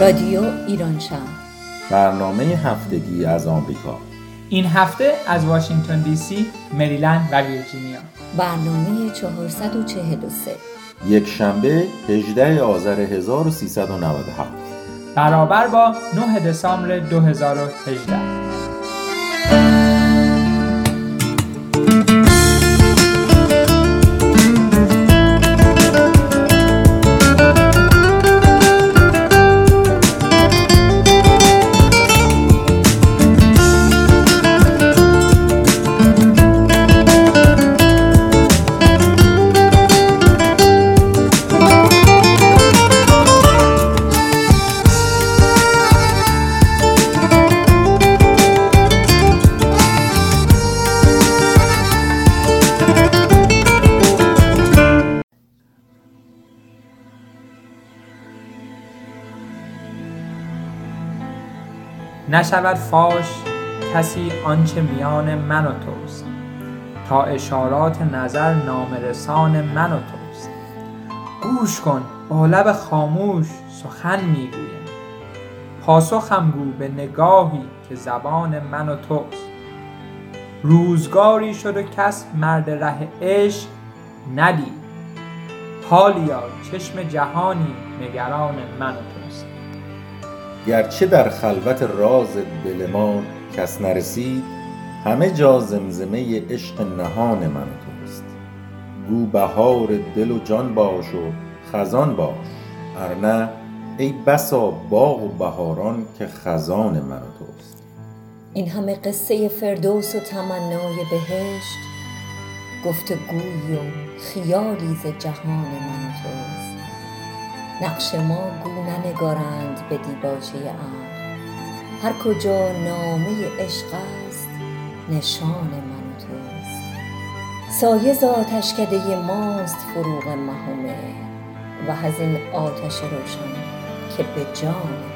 رادیو ایران شهر. برنامه هفتگی از آمریکا. این هفته از واشنگتن دی سی، مریلند و ویرجینیا. برنامه 443 یک شنبه 18 آذر 1397 برابر با 9 دسامبر 2018 نشود فاش کسی آنچه میان من و توست. تا اشارات نظر نامرسان من و توست. گوش کن با لب خاموش سخن می‌گویم. پاسخم گو به نگاهی که زبان من و توست. روزگاری شد و کس مرد ره عشق ندید. حالیا چشم جهانی نگران من و توست. گرچه در خلوت راز دل ما کس نرسید همه جا زمزمه عشق نهان من توست. گو بهار دل و جان باش و خزان باش. ارنه ای بسا باغ و بهاران که خزان من توست. این همه قصه فردوس و تمنای بهشت گفتگوی و خیالی ز جهان من توست. نقش ما گو ننگارند به دیباچه عقل هر کجا نامه عشق است نشان من و توست. سایه ز آتشکده ماست فروغ مه و مهر و از این آتش روشن که به جان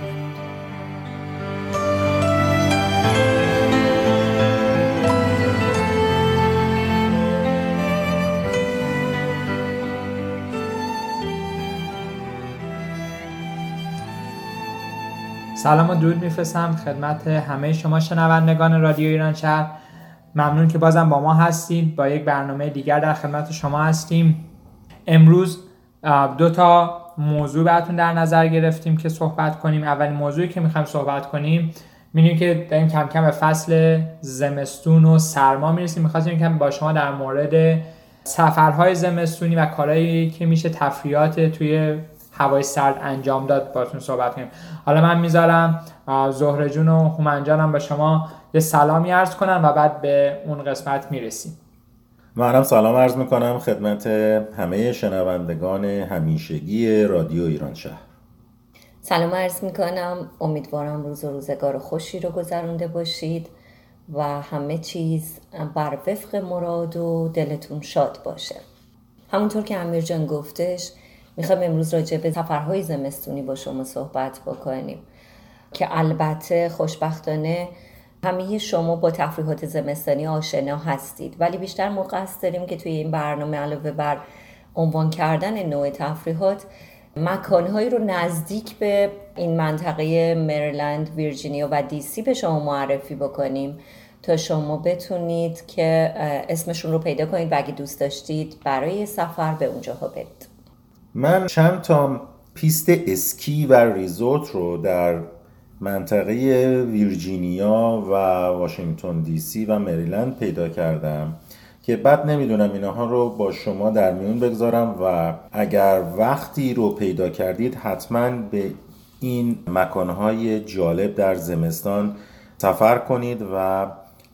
سلام و درود میفرستم خدمت همه شما شنوندگان رادیو ایران شهر. ممنون که بازم با ما هستید. با یک برنامه دیگر در خدمت شما هستیم. امروز دو تا موضوع براتون در نظر گرفتیم که صحبت کنیم. اولین موضوعی که می‌خوایم صحبت کنیم می‌دونیم که داریم کم کم به فصل زمستون و سرما می‌رسیم. می‌خواستیم کم با شما در مورد سفرهای زمستونی و کارهایی که میشه تفریحات توی هوای سرد انجام داد. باتون صحبت کنیم. حالا من می‌ذارم زهره جون و هومن جانم به شما یه سلامی عرض کنم و بعد به اون قسمت می‌رسیم. منم سلام عرض می‌کنم خدمت همه شنوندگان همیشگی رادیو ایران شهر. سلام عرض می‌کنم. امیدوارم روز و روزگار خوشی رو گذرونده باشید و همه چیز بر وفق مراد و دلتون شاد باشه. همونطور که امیر جان گفتش می‌خوایم امروز راجع به سفرهای زمستونی با شما صحبت بکنیم. که البته خوشبختانه همه شما با تفریحات زمستانی آشنا هستید. ولی بیشتر موقع است داریم که توی این برنامه علاوه بر عنوان کردن نوع تفریحات مکانهایی رو نزدیک به این منطقه مریلند، ویرجینیا و دیسی به شما معرفی بکنیم تا شما بتونید که اسمشون رو پیدا کنید و اگه دوست داشتید برای سفر به اونجاها برید. من چند تا پیست اسکی و resort رو در منطقه ویرجینیا و واشنگتن دی سی و مریلند پیدا کردم که بعد نمی‌دونم اینها رو با شما در میون بگذارم و اگر وقتی رو پیدا کردید حتما به این مکانهای جالب در زمستان سفر کنید و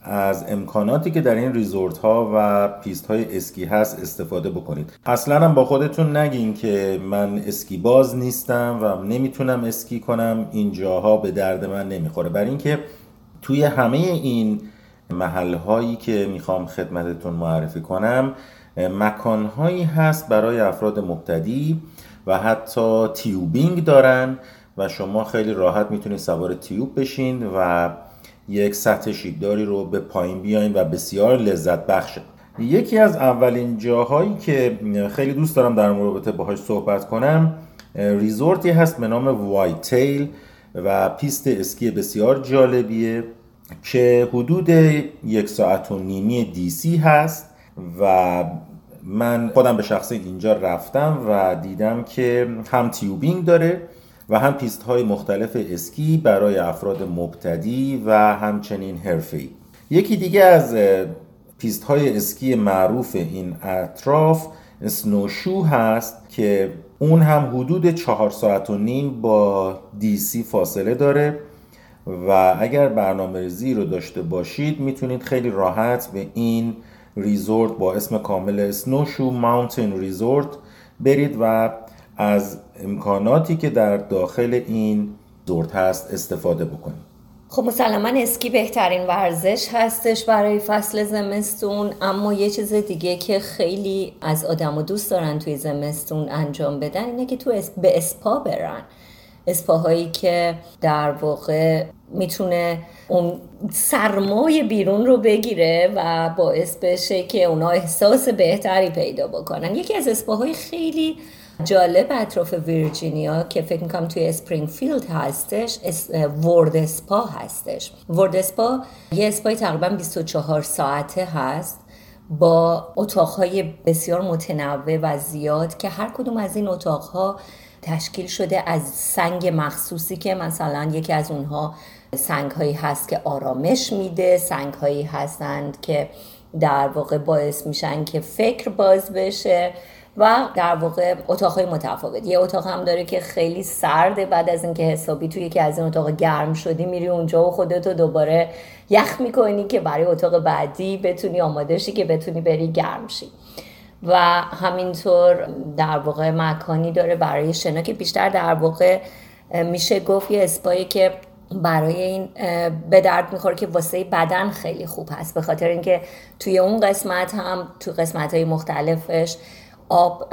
از امکاناتی که در این resort ها و پیست های اسکی هست استفاده بکنید. اصلا هم با خودتون نگین که من اسکی باز نیستم و نمی‌تونم اسکی کنم. این جاها به درد من نمی‌خوره. برای اینکه توی همه این محل هایی که می‌خوام خدمتتون معرفی کنم مکان هایی هست برای افراد مبتدی و حتی tubing دارن و شما خیلی راحت می‌تونید سوار tube بشین و یک سطح شیبداری رو به پایین بیاین و بسیار لذت بخشه یکی از اولین جاهایی که خیلی دوست دارم در رابطه باهاش صحبت کنم resort ی هست به نام Whitetail و پیست اسکی بسیار جالبیه که حدود یک ساعت و نیمی دیسی هست و من خودم به شخص اینجا رفتم و دیدم که هم tubing داره و هم پیست های مختلف اسکی برای افراد مبتدی و همچنین حرفه‌ای. یکی دیگه از پیست های اسکی معروف این اطراف Snowshoe هست که اون هم حدود چهار ساعت و نیم با دیسی فاصله داره و اگر برنامه ریزی رو داشته باشید می‌تونید خیلی راحت به این resort با اسم کامل Snowshoe Mountain Resort برید و از امکاناتی که در داخل این زورت هست استفاده بکنید خب مسلما اسکی بهترین ورزش هستش برای فصل زمستون اما یه چیز دیگه که خیلی از آدم و دوست دارن توی زمستون انجام بدن اینه که تو به اسپا برن. اسپاهایی که در واقع می‌تونه اون سرمای بیرون رو بگیره و باعث بشه که اونا احساس بهتری پیدا بکنن. یکی از اسپاهای خیلی جالب اطراف ویرجینیا که فکر می‌کنم توی Springfield هستش World Spa هستش. World Spa یه اسپای تقریبا 24 ساعته هست با اتاقهای بسیار متنوع و زیاد که هر کدوم از این اتاقها تشکیل شده از سنگ مخصوصی که مثلا یکی از اونها سنگ هایی هست که آرامش میده سنگ هایی هستند که در واقع باعث میشن که فکر باز بشه. و در واقع اتاقهای متفاوت. یه اتاق هم داره که خیلی سرده بعد از اینکه حسابی توی یکی از این اتاق گرم شدی میری اونجا و خودتو دوباره یخ می‌کنی که برای اتاق بعدی بتونی آماده شی که بتونی بری گرم شی. و همینطور در واقع مکانی داره برای شنا که بیشتر در واقع میشه گفت یه اسپایی که برای این به درد می‌خوره که واسه بدن خیلی خوب هست. به خاطر اینکه توی اون قسمت هم تو قسمت های مختلفش آب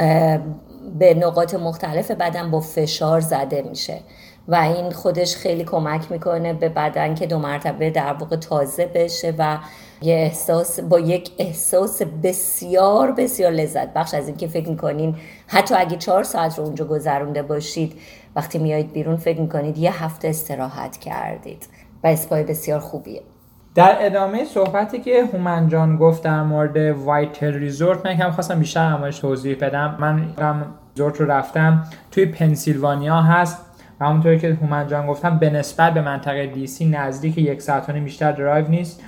به نقاط مختلف بدن با فشار زده میشه. و این خودش خیلی کمک می‌کنه به بدن که دو مرتبه در واقع تازه بشه و یه احساس با یک احساس بسیار بسیار لذت بخش از اینکه فکر می‌کنین حتی اگه چهار ساعت رو اونجا گذرونده باشید وقتی میایید بیرون فکر می‌کنید یه هفته استراحت کردید. و اسپای بسیار خوبیه. در ادامه صحبتی که هومن جان گفت در مورد Whitetail Resort من یکم خواستم بیشتر بهش توضیح بدم. من resort رو رفتم. توی پنسیلوانیا هست. و همونطوری که هومن جان گفتم به نسبت به منطقه دیسی نزدیک یک ساعت بیشتر درایو نیست.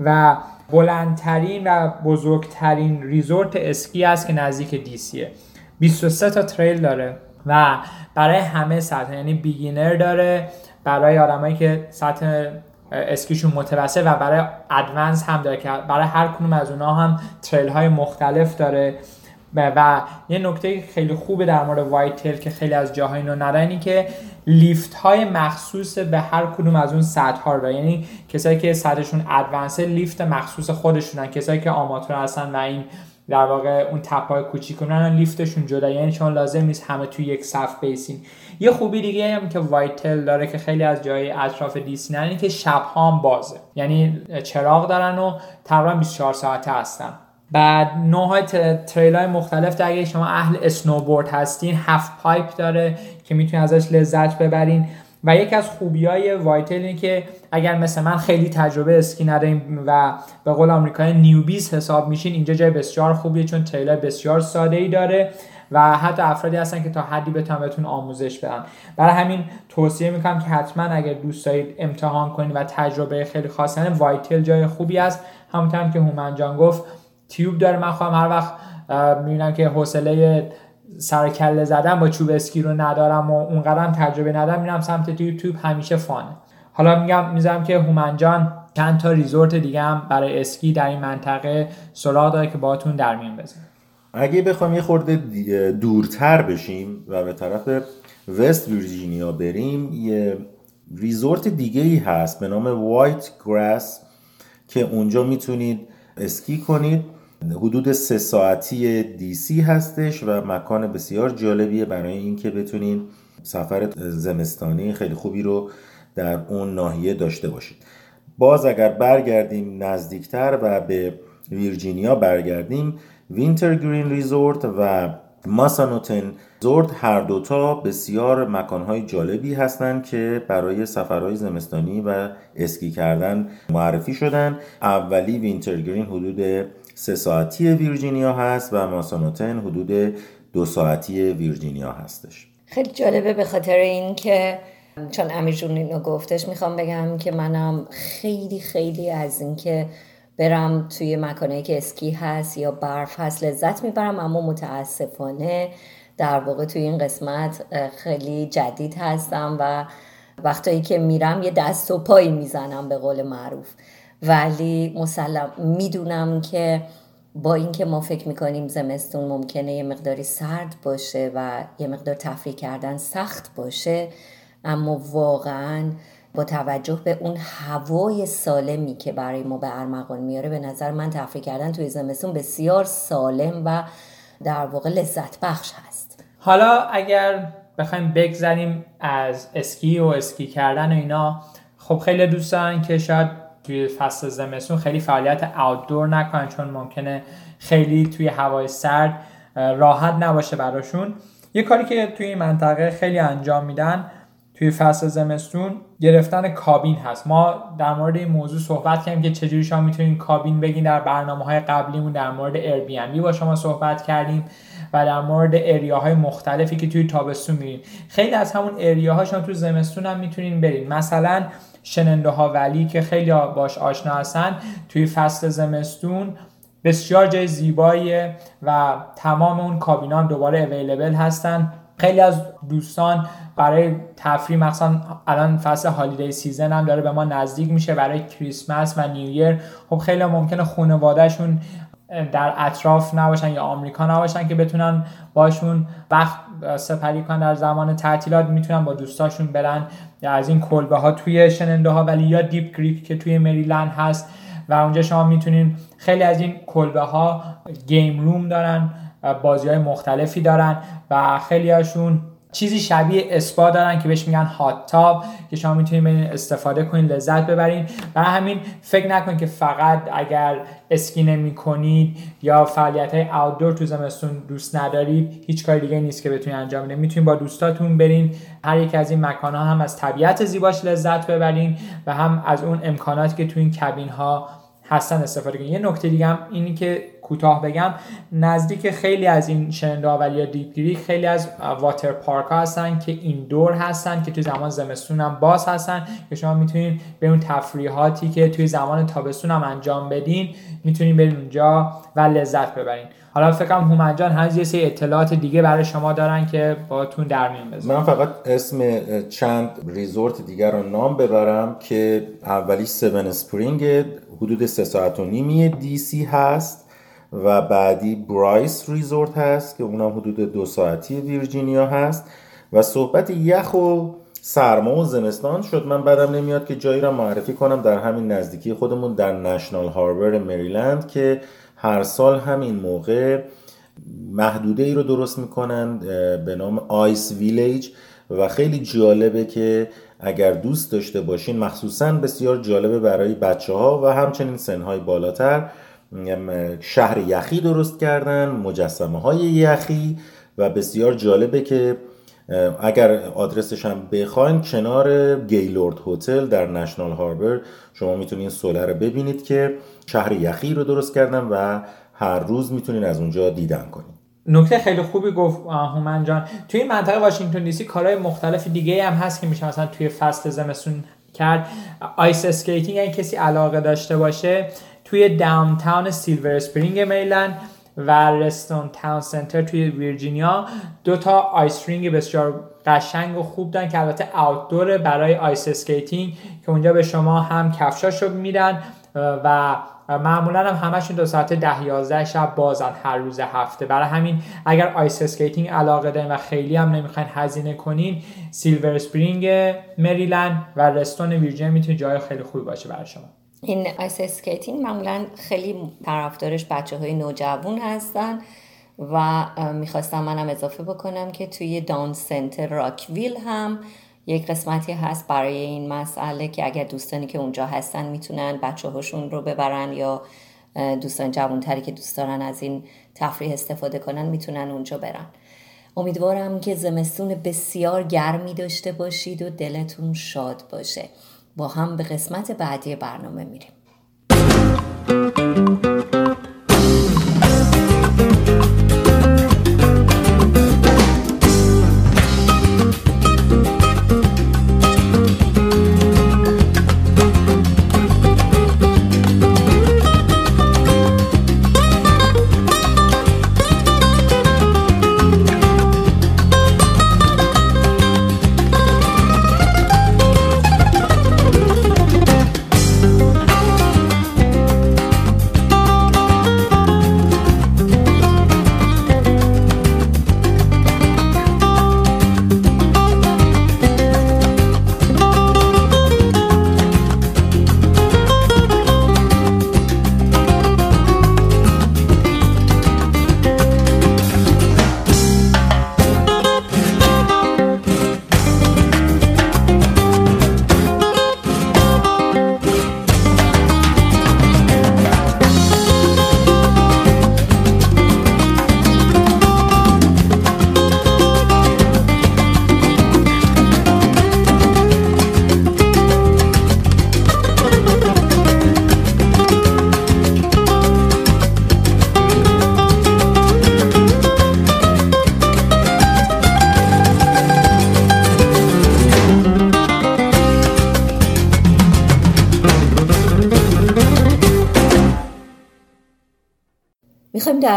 و بلندترین و بزرگترین resort اسکی است که نزدیک دیسیه 23 تا trail داره و برای همه سطح یعنی beginner داره. برای آدمایی که سطح اسکیشون متوسط و برای advance هم داره که برای هر کدوم از اونها هم trail های مختلف داره. و یه نکته خیلی خوبه در مورد Whitetail که خیلی از جاهای اینو ندارن که lift های مخصوص به هر کدوم از اون سطح ها رو یعنی کسایی که سطحشون advance lift مخصوص خودشونه. کسایی که آماتور هستن و این در واقع اون تپه‌های کوچیک lift شون جدا. یعنی چون لازم نیست همه توی یک صف وایسین. یه خوبی دیگه هم که Whitetail داره که خیلی از جای اطراف دیسی اینه که شب هم بازه. یعنی چراغ دارن و تقریبا 24 ساعته هستن. بعد نوع trail های مختلف در اگه شما اهل snowboard هستین هفت پایپ داره که می‌تونید ازش لذت ببرین. و یکی از خوبی های Whitetail اینه که اگر مثل من خیلی تجربه اسکی نداریم و به قول آمریکایی newbies حساب میشین اینجا جای بسیار خوبیه چون trail بسیار ساده ای داره. و حتی افرادی هستن که تا حدی بتونن بهتون آموزش بدن. برای همین توصیه می‌کنم که حتما اگر دوست دارید امتحان کنید و تجربه خیلی خاصیه Whitetail جای خوبی است همونطور که هومن جان گفت tube داره. من خواهم هر وقت می‌بینم که حوصله سر کله زدن با چوب اسکی رو ندارم و اونقدرم تجربه ندارم میرم سمت tube. همیشه fun ه. حالا میگم می‌ذارم که هومن جان چند تا resort دیگه هم برای اسکی در این منطقه سراغ داره که باهاتون در میون بزنم اگه بخوام یه خورده دورتر بشیم و به طرف وست ویرجینیا بریم یه resort دیگه ای هست به نام White Grass که اونجا می‌تونید اسکی کنید. حدود سه ساعتی دیسی هستش و مکان بسیار جالبیه برای اینکه بتونید سفر زمستانی خیلی خوبی رو در اون ناحیه داشته باشید. باز اگر برگردیم نزدیکتر و به ویرجینیا برگردیم Wintergreen Resort و Massanutten Resort هر دوتا بسیار مکانهای جالبی هستند که برای سفرهای زمستانی و اسکی کردن معرفی شدن. اولی Wintergreen حدود سه ساعتی ویرجینیا هست و Massanutten حدود دو ساعتی ویرجینیا هستش. خیلی جالبه به خاطر اینکه چون امیر جون اینو گفتش می‌خوام بگم که منم خیلی خیلی از اینکه برم توی مکانه که اسکی هست یا برف هست لذت می‌برم اما متاسفانه در واقع توی این قسمت خیلی جدید هستم و وقتایی که میرم یه دست و پایی می‌زنم به قول معروف. ولی مسلم می‌دونم که با اینکه ما فکر می‌کنیم زمستون ممکنه یه مقداری سرد باشه و یه مقدار تفریح کردن سخت باشه اما واقعا با توجه به اون هوای سالمی که برای ما به ارمغان میاره به نظر من تفریح کردن توی زمستون بسیار سالم و در واقع لذت بخش هست. حالا اگر بخوایم بگذریم از اسکی و اسکی کردن و اینا خب خیلی دوست دارن که شاید توی فصل زمستون خیلی فعالیت آوتدور نکنن چون ممکنه خیلی توی هوای سرد راحت نباشه براشون. یه کاری که توی این منطقه خیلی انجام میدن توی فصل زمستون گرفتن کابین هست. ما در مورد این موضوع صحبت کردیم که چجوری شما می‌تونید کابین بگین در برنامه های قبلیمون در مورد بی با شما صحبت کردیم و در مورد اریاهای مختلفی که توی تابستون میرین. خیلی از همون اریاها شما توی زمستون هم می‌تونین برین. مثلا شنونده ها ولی که خیلی باش آشنا هستن توی فصل زمستون بسیار جای زیباییه و تمام اون کابینا هم دوباره available هستن. خیلی از دوستان برای تفریح مثلا الان فصل holiday season هم داره به ما نزدیک میشه برای کریسمس و New Year خب خیلی ممکنه خانوادهشون در اطراف نباشن یا آمریکا نباشن که بتونن باشون وقت سپری کنن در زمان تعطیلات. می‌تونن با دوستاشون برن یا از این کلبه ها توی Shenandoah Valley یا Deep Creek که توی مریلند هست و اونجا شما می‌تونین خیلی از این کلبه ها game room دارن. بازی های مختلفی دارن و خیلی هاشون چیزی شبیه اسپا دارن که بهش میگن hot tub که شما می‌تونید استفاده کنین لذت ببرین. و همین فکر نکنید که فقط اگر اسکی نمی کنید یا فعالیت های outdoor تو زمستون دوست ندارید هیچ کاری دیگه نیست که بتونید انجام بدید می‌تونید با دوستاتون برین. هر یک از این مکان ها هم از طبیعت زیباش لذت ببرین و هم از اون امکاناتی که تو این کابین ها هستن استفاده کنید یه نکته دیگه هم اینی که کوتاه بگم نزدیک خیلی از این شننده ولی یا دیپ خیلی از واتر پارک ها هستن که این دور هستن که توی زمان زمستون هم باز هستن. که شما می‌تونید به اون تفریحاتی که توی زمان تابستون هم انجام بدین می‌تونید برین اونجا و لذت ببرین. حالا فکرم هومنجان هنوز یه سری اطلاعات دیگه برای شما دارن که باتون در میون من فقط اسم چند resort دیگر رو نام ببرم که اولی Seven Springs حدود سه ساعت و نیمی دی سی هست. و بعدی Bryce Resort هست که اونم حدود دو ساعتی ویرجینیا هست. و صحبت یخ و سرما و زمستان شد. من بدم نمیاد که جایی را معرفی کنم در همین نزدیکی خودمون در National Harbor مریلند که هر سال همین موقع محدوده ای رو درست می‌کنن به نام آیس ویلیج. و خیلی جالبه که اگر دوست داشته باشین مخصوصا بسیار جالبه برای بچه ها و همچنین سنهای بالاتر شهر یخی درست کردن مجسمه های یخی و بسیار جالبه که اگر آدرسش هم بخواین کنار گیلورد هتل در نشنال هاربر شما می‌تونین سوله رو ببینید که شهر یخی رو درست کردن و هر روز می‌تونین از اونجا دیدن کنید نکته خیلی خوبی گفت هومن جان. توی منطقه واشنگتن دی سی کارهای مختلف دیگه هم هست که میشه مثلا توی فصل زمستون کرد. ice skating اگه کسی علاقه داشته باشه توی downtown Silver Spring مریلند و Reston Town Center توی ویرجینیا دو تا ice rink بسیار قشنگ و خوب دارن که البته outdoor برای ice skating که اونجا به شما هم کفشاشو میدن و معمولا هم همشون تا ساعت ده یازده شب بازن هر روز هفته. برای همین اگر ice skating علاقه دارین و خیلی هم نمی‌خواین هزینه کنین Silver Spring مریلند و Reston ویرجینیا می‌تونه جای خیلی خوبی باشه برای شما. این ice skating معمولا خیلی طرفدارش بچه های نوجوان هستن و می‌خواستم منم اضافه بکنم که توی Town Center Rockville هم یک قسمتی هست برای این مسئله که اگر دوستانی که اونجا هستن می‌تونن بچه هاشون رو ببرن یا دوستان جوانتری که دوست دارن از این تفریح استفاده کنن می‌تونن اونجا برن. امیدوارم که زمستون بسیار گرمی داشته باشید و دلتون شاد باشه. با هم به قسمت بعدی برنامه میریم.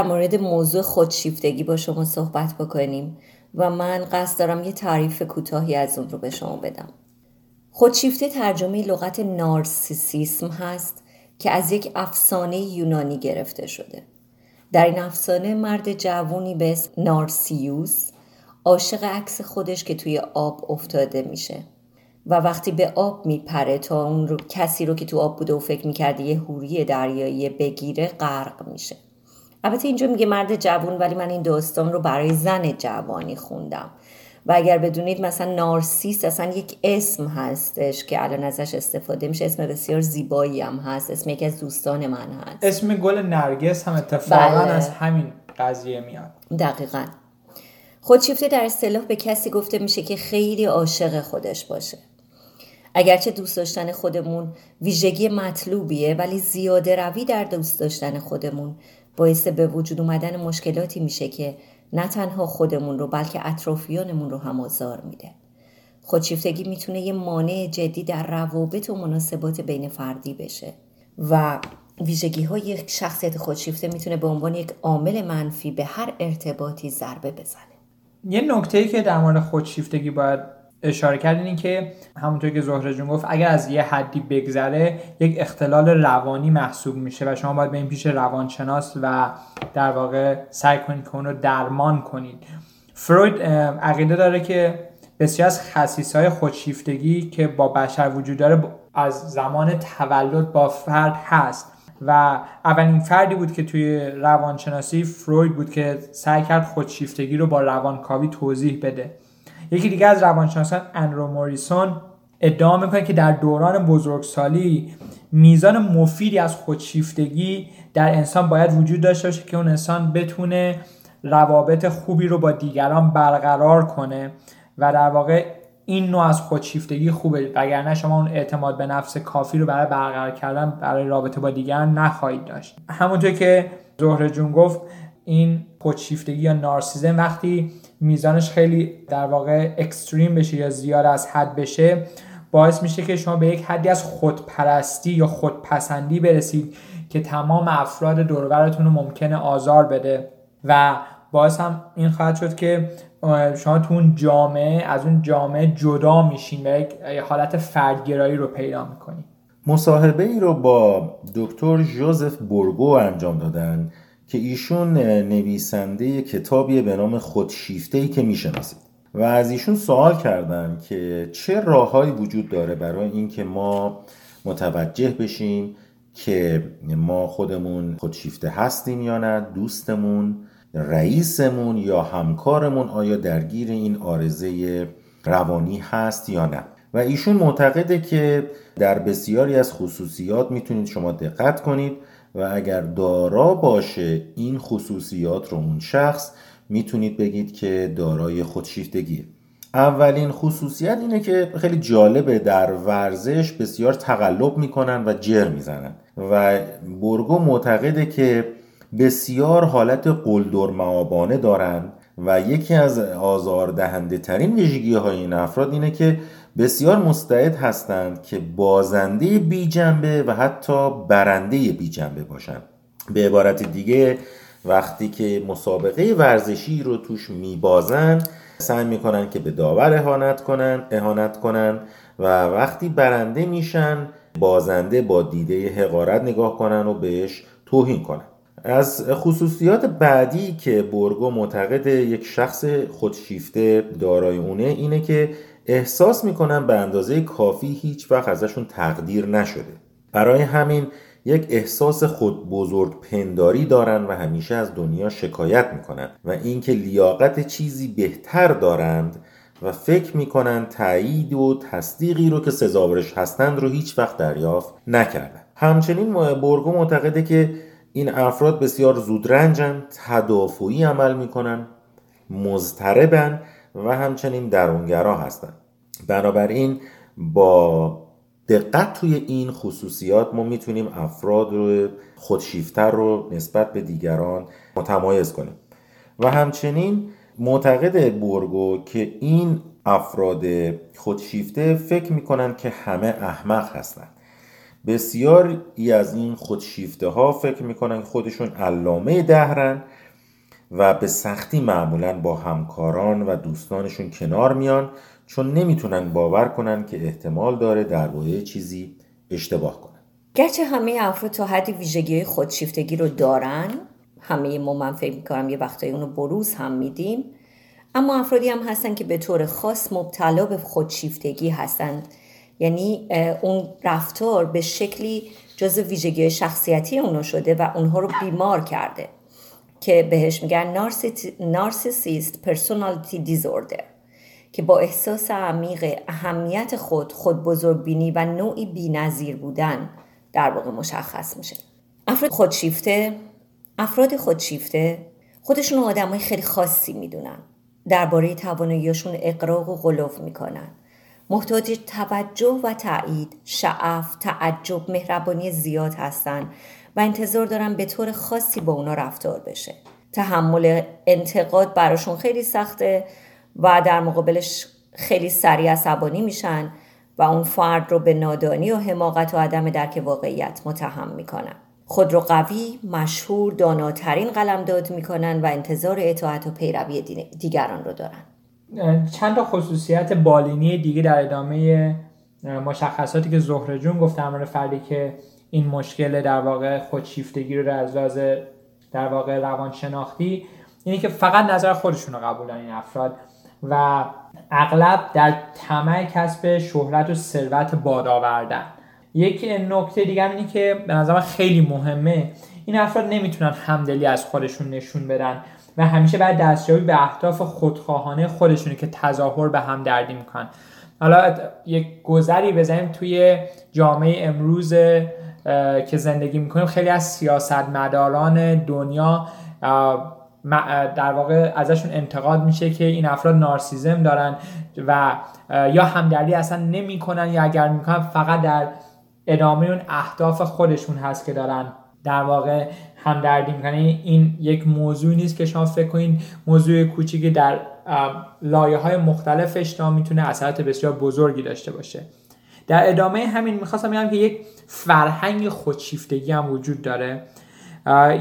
در مورد موضوع خودشیفتگی با شما صحبت بکنیم و من قصد دارم یه تعریف کوتاهی از اون رو به شما بدم. خودشیفته ترجمه لغت نارسیسیسم هست که از یک افسانه یونانی گرفته شده. در این افسانه مرد جوونی به اسم نارسیوس عاشق عکس خودش که توی آب افتاده میشه و وقتی به آب میپره تا اون رو کسی رو که تو آب بوده و فکر می‌کرده یه هوری دریایی بگیره غرق میشه. البته اینجا میگه مرد جوان ولی من این داستان رو برای زن جوانی خوندم. و اگر بدونید مثلا نارسیس اصلا یک اسم هستش که الان ازش استفاده میشه. اسم بسیار زیبایی هم هست. اسم یکی از دوستان من هست. اسم گل نرگس هم اتفاقا بله. از همین قضیه میاد. دقیقا. خودشیفته در اصطلاح به کسی گفته میشه که خیلی عاشق خودش باشه. اگرچه دوست داشتن خودمون ویژگی مطلوبیه ولی زیاده روی در دوست داشتن خودمون باعث به وجود اومدن مشکلاتی میشه که نه تنها خودمون رو بلکه اطرافیانمون رو هم آزار میده. خودشیفتگی می‌تونه یه مانع جدی در روابط و مناسبات بین فردی بشه و ویژگی های شخصیت خودشیفته می‌تونه به عنوان یک عامل منفی به هر ارتباطی ضربه بزنه. یه نکته ای که در مورد خودشیفتگی باید اشاره کردین این که همونطور که زهره جون گفت اگر از یه حدی بگذره یک اختلال روانی محسوب میشه و شما باید به این پیش روانشناس و در واقع سعی کنید که اون رو درمان کنید. فروید عقیده داره که بسیار از خصیص های خودشیفتگی که با بشر وجود داره از زمان تولد با فرد هست و اولین فردی بود که توی روانشناسی فروید بود که سعی کرد خودشیفتگی رو با روانکاوی توضیح بده. یکی دیگه از روانشناسان انرو موریسون ادعا می‌کنه که در دوران بزرگسالی میزان مفیدی از خودشیفتگی در انسان باید وجود داشته باشه که اون انسان بتونه روابط خوبی رو با دیگران برقرار کنه و در واقع این نوع از خودشیفتگی خوبه. وگرنه شما اون اعتماد به نفس کافی رو برای برقرار کردن برای رابطه با دیگران نخواهید داشت. همونطور که زهره جون گفت این خودشیفتگی یا نارسیزم وقتی میزانش خیلی در واقع اکستریم بشه یا زیاد از حد بشه باعث میشه که شما به یک حدی از خودپرستی یا خودپسندی برسید که تمام افراد دورورتون رو ممکنه آزار بده. و باعث هم این خواهد شد که شما تو اون جامعه از اون جامعه جدا میشین و یک حالت فردگرایی رو پیدا می‌کنید مصاحبه ای رو با دکتر جوزف بورگو انجام دادن. که ایشون نویسنده کتابی به نام خودشیفته ای که می‌شناسید. و از ایشون سوال کردن که چه راههایی وجود داره برای اینکه ما متوجه بشیم که ما خودمون خودشیفته هستیم یا نه دوستمون رئیسمون یا همکارمون آیا درگیر این آرزه روانی هست یا نه. و ایشون معتقده که در بسیاری از خصوصیات می‌تونید شما دقت کنید و اگر دارا باشه این خصوصیات رو اون شخص می‌تونید بگید که دارای خودشیفتگیه اولین خصوصیت اینه که خیلی جالبه در ورزش بسیار تقلب می‌کنن و جر می‌زنن. و برگو معتقده که بسیار حالت قلدر معابانه دارن و یکی از آزاردهنده ترین ویژگی های این افراد اینه که بسیار مستعد هستند که بازنده بی جنبه و حتی برنده بی جنبه باشند. به عبارت دیگه وقتی که مسابقه ورزشی رو توش میبازن سعی می‌کنن که به داور اهانت کنن اهانت کنن و وقتی برنده میشن بازنده با دیده حقارت نگاه کنن و بهش توهین کنن. از خصوصیات بعدی که برگو معتقد یک شخص خودشیفته دارای اونه اینه که احساس می‌کنن به اندازه کافی هیچ وقت ازشون تقدیر نشده. برای همین یک احساس خود بزرگ پنداری دارن و همیشه از دنیا شکایت می‌کنن و اینکه لیاقت چیزی بهتر دارند و فکر می‌کنن تایید و تصدیقی رو که سزاوارش هستند رو هیچ وقت دریافت نکردن. همچنین برگو معتقده که این افراد بسیار زودرنجن تدافعی عمل می‌کنن مضطربن و همچنین درونگرا هستند. بنابراین با دقت توی این خصوصیات ما می‌تونیم افراد رو خودشیفتر رو نسبت به دیگران متمایز کنیم. و همچنین معتقد بورگو که این افراد خودشیفته فکر می‌کنن که همه احمق هستند. بسیاری از این خودشیفته ها فکر می‌کنن خودشون علامه دهرن و به سختی معمولا با همکاران و دوستانشون کنار میان چون نمی‌تونن باور کنن که احتمال داره درباره چیزی اشتباه کنن. گرچه همه افراد تا حدی ویژگی خودشیفتگی رو دارن همه ما من فکر می‌کنم یه وقتایی اونو بروز هم میدیم اما افرادی هم هستن که به طور خاص مبتلا به خودشیفتگی هستند. یعنی اون رفتار به شکلی جز ویژگی شخصیتی اونو شده و اونها رو بیمار کرده. که بهش میگن نارسیسیست پرسونالیتی دیزوردر که با احساس عمیق اهمیت خود خود بزرگ بینی و نوعی بینظیر بودن در واقع مشخص میشه. افراد خودشیفته افراد خودشیفته خودشون آدمای خیلی خاصی می‌دونن. درباره تواناییشون اقراق و غلوف می‌کنن. محتاج توجه و تایید شعف تعجب مهربانی زیاد هستن. و انتظار دارن به طور خاصی با اونا رفتار بشه. تحمل انتقاد براشون خیلی سخته و در مقابلش خیلی سریع عصبانی میشن و اون فرد رو به نادانی و حماقت و عدم درک واقعیت متهم می‌کنن. خود رو قوی، مشهور، داناترین قلمداد می‌کنن و انتظار اطاعت و پیروی دیگران رو دارن. چند تا خصوصیت بالینی دیگه در ادامه مشخصاتی که زهره جون گفت در فردی که این مشکل در واقع خودشیفتگی رو از لحاظ در واقع روانشناختی اینه که فقط نظر خودشون رو قبولن این افراد و اغلب در طمع کسب شهرت و ثروت باد آوردن یک نکته دیگه اینه که به نظر خیلی مهمه این افراد نمی‌تونن همدلی از خودشون نشون بدن و همیشه بعد دستیابی به اهداف خودخواهانه خودشونه که تظاهر به هم دردی می‌کنن. حالا یک گذری بزنیم توی جامعه امروز که زندگی می‌کنیم. خیلی از سیاستمداران دنیا در واقع ازشون انتقاد میشه که این افراد نارسیزم دارن و یا همدردی اصلا نمی‌کنن یا اگر می‌کنن فقط در ادامه اون اهداف خودشون هست که دارن در واقع همدردی می‌کنن. این یک موضوع نیست که شما فکر کنین موضوع کوچیکی در لایه های مختلف اجتماع می‌تونه اثرات بسیار بزرگی داشته باشه. در ادامه همین می‌خواستم بگم که یک فرهنگ خودشیفتگی هم وجود داره.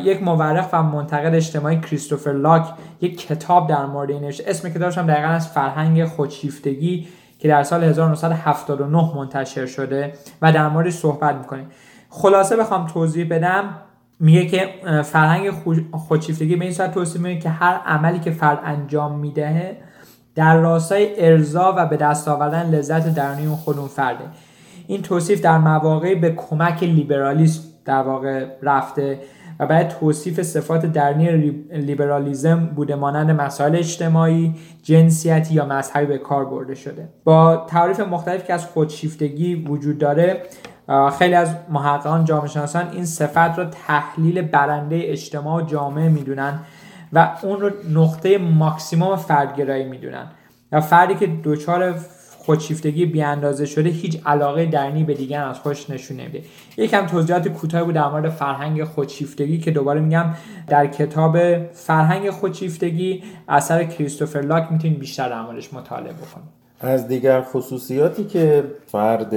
یک مورخ و منتقد اجتماعی کریستوفر لاک یک کتاب در مورد این اسم کتابش هم دقیقا از فرهنگ خودشیفتگی که در سال 1979 منتشر شده و در مورد صحبت می‌کنه خلاصه بخوام توضیح بدم میگه که فرهنگ خودشیفتگی به این صورت توصیف می‌کنه که هر عملی که فرد انجام می‌دهه در راستای ارضا و به دست آوردن لذت درونی اون خود اون فرده. این توصیف در مواقعی به کمک لیبرالیسم در واقع رفته و بعد توصیف صفات درنی لیبرالیزم بوده مانند مسائل اجتماعی، جنسیتی یا مذهبی به کار برده شده. با تعریف مختلفی که از خودشیفتگی وجود داره خیلی از محققان جامعه شناسان این صفت رو تحلیل برنده اجتماع و جامعه می‌دونن و اون رو نقطه ماکسیموم فردگرایی می‌دونن و فردی که دچار خودشیفتگی بی اندازه شده هیچ علاقه درنی به دیگر از خودش نشون نمیده. یکم توضیحات کوتاهی بود در مورد فرهنگ خودشیفتگی که دوباره میگم در کتاب فرهنگ خودشیفتگی اثر کریستوفر لاک می‌تونید بیشتر در موردش مطالعه بکنید. از دیگر خصوصیاتی که فرد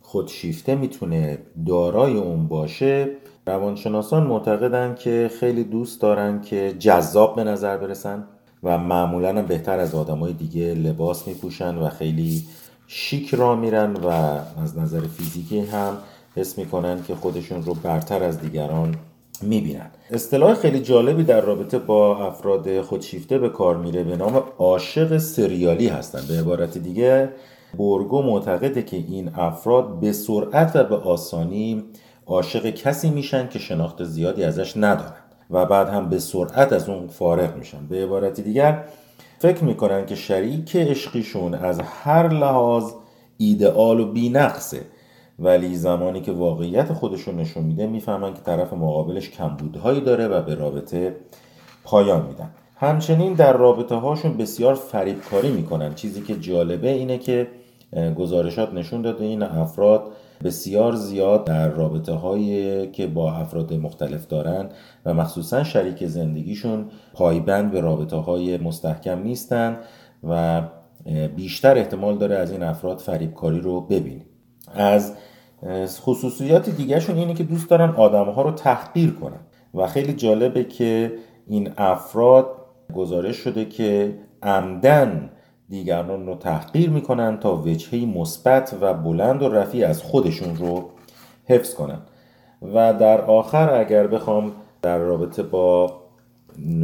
خودشیفته می‌تونه دارای اون باشه روانشناسان معتقدن که خیلی دوست دارن که جذاب به نظر برسن. و معمولا بهتر از آدمای دیگه لباس میپوشن و خیلی شیک را میرن و از نظر فیزیکی هم حس می‌کنن که خودشون رو برتر از دیگران می‌بینن. اصطلاح خیلی جالبی در رابطه با افراد خودشیفته به کار میره به نام عاشق سریالی هستن. به عبارت دیگه بورگو معتقده که این افراد به سرعت و به آسانی عاشق کسی میشن که شناخت زیادی ازش ندارن. و بعد هم به سرعت از اون فارغ میشن. به عبارت دیگر فکر می‌کنن که شریک عشقیشون از هر لحاظ ایدئال و بینقصه. ولی زمانی که واقعیت خودشون نشون میده می‌فهمن که طرف مقابلش کمبودهایی داره و به رابطه پایان میدن. همچنین در رابطه هاشون بسیار فریبکاری می‌کنن. چیزی که جالبه اینه که گزارشات نشون داده این افراد بسیار زیاد در رابطه هایی که با افراد مختلف دارن و مخصوصا شریک زندگیشون پایبند به رابطه های مستحکم نیستن و بیشتر احتمال داره از این افراد فریبکاری رو ببینیم از خصوصیات دیگرشون اینه که دوست دارن آدم ها رو تحقیر کنن. و خیلی جالبه که این افراد گزارش شده که عمدن دیگران رو تحقیر می‌کنن تا وجهه مثبت و بلند و رفیع از خودشون رو حفظ کنن. و در آخر اگر بخوام در رابطه با